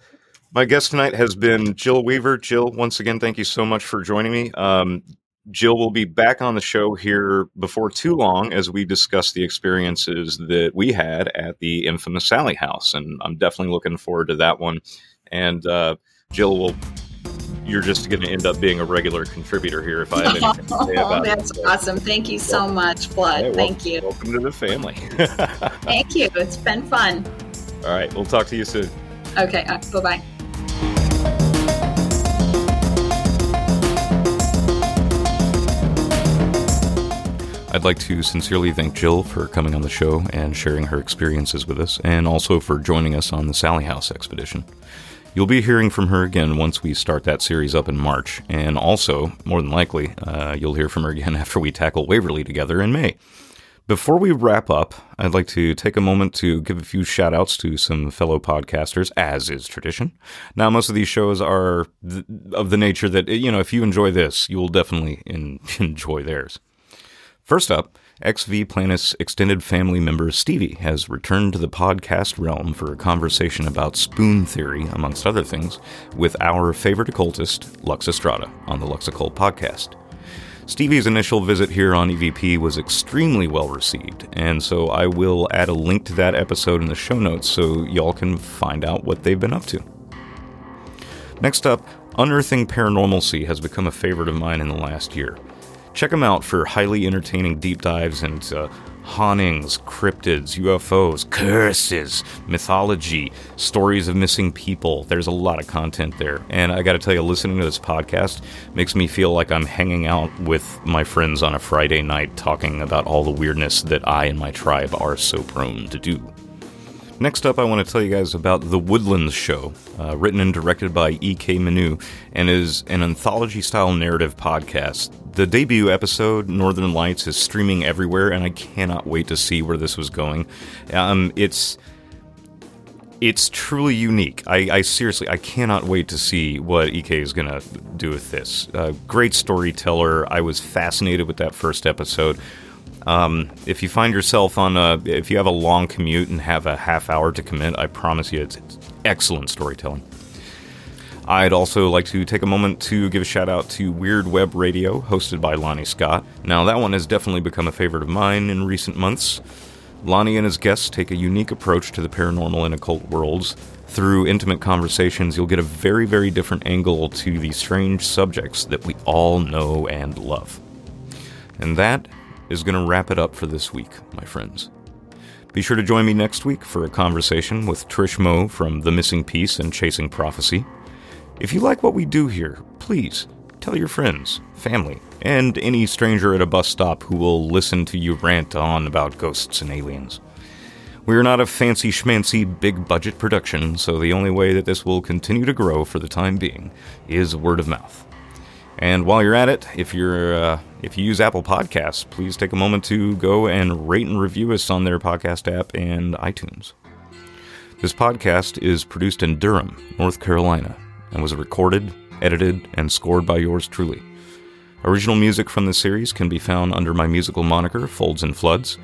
my guest tonight has been Jill Weaver. Jill, once again, thank you so much for joining me. Um, Jill will be back on the show here before too long as we discuss the experiences that we had at the infamous Sallie House. And I'm definitely looking forward to that one. And uh, Jill will, you're just going to end up being a regular contributor here if I have anything to say Oh, about that's it. awesome! Thank you so much, Flood. Hey, wel- Thank you, Welcome to the family. thank you. It's been fun. All right, we'll talk to you soon. Okay, uh, bye bye. I'd like to sincerely thank Jill for coming on the show and sharing her experiences with us, and also for joining us on the Sallie House expedition. You'll be hearing from her again once we start that series up in March, and also, more than likely, uh, you'll hear from her again after we tackle Waverly together in May. Before we wrap up, I'd like to take a moment to give a few shout outs to some fellow podcasters, as is tradition. Now, most of these shows are th- of the nature that, you know, if you enjoy this, you'll definitely en- enjoy theirs. First up, XV Planets' extended family member Stevie has returned to the podcast realm for a conversation about spoon theory, amongst other things, with our favorite occultist, Lux Estrada, on the Lux Occult podcast. Stevie's initial visit here on EVP was extremely well received, and so I will add a link to that episode in the show notes so y'all can find out what they've been up to. Next up, Unearthing Paranormalcy has become a favorite of mine in the last year. Check them out for highly entertaining deep dives into uh, hauntings, cryptids, UFOs, curses, mythology, stories of missing people. There's a lot of content there. And I got to tell you, listening to this podcast makes me feel like I'm hanging out with my friends on a Friday night talking about all the weirdness that I and my tribe are so prone to do. Next up, I want to tell you guys about The Woodlands Show, uh, written and directed by E.K. Manu, and is an anthology style narrative podcast. The debut episode, Northern Lights, is streaming everywhere, and I cannot wait to see where this was going. Um, it's. It's truly unique. I, I, seriously, I cannot wait to see what EK is going to do with this. Uh, great storyteller. I was fascinated with that first episode. Um, if you find yourself on a, if you have a long commute and have a half hour to commit, I promise you it's, it's excellent storytelling. I'd also like to take a moment to give a shout out to Weird Web Radio, hosted by Lonnie Scott. Now, that one has definitely become a favorite of mine in recent months. Lonnie and his guests take a unique approach to the paranormal and occult worlds. Through intimate conversations, you'll get a very, very different angle to these strange subjects that we all know and love. And that is going to wrap it up for this week, my friends. Be sure to join me next week for a conversation with Trish Moe from The Missing Piece and Chasing Prophecy. If you like what we do here, please tell your friends, family, and any stranger at a bus stop who will listen to you rant on about ghosts and aliens. We are not a fancy schmancy big budget production, so the only way that this will continue to grow for the time being is word of mouth. And while you're at it, if you're uh, if you use Apple Podcasts, please take a moment to go and rate and review us on their podcast app and iTunes. This podcast is produced in Durham, North Carolina, and was recorded, edited, and scored by yours truly. Original music from the series can be found under my musical moniker, Folds and Floods.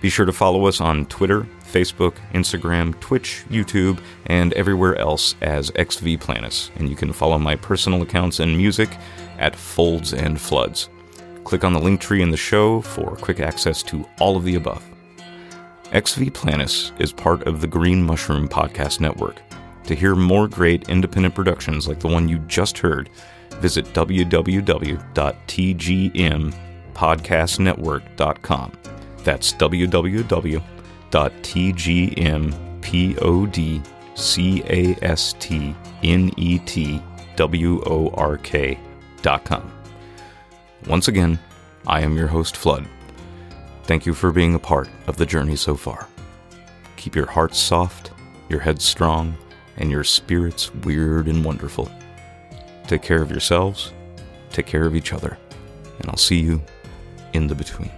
Be sure to follow us on Twitter, Facebook, Instagram, Twitch, YouTube, and everywhere else as XV Planets. And you can follow my personal accounts and music at Folds and Floods. Click on the link tree in the show for quick access to all of the above. XV Planets is part of the Green Mushroom Podcast Network. To hear more great independent productions like the one you just heard, visit www.tgmpodcastnetwork.com. That's www.tgmpodcastnetwork.com. Once again, I am your host, Flood. Thank you for being a part of the journey so far. Keep your hearts soft, your heads strong, and your spirits weird and wonderful. Take care of yourselves, take care of each other, and I'll see you in the between.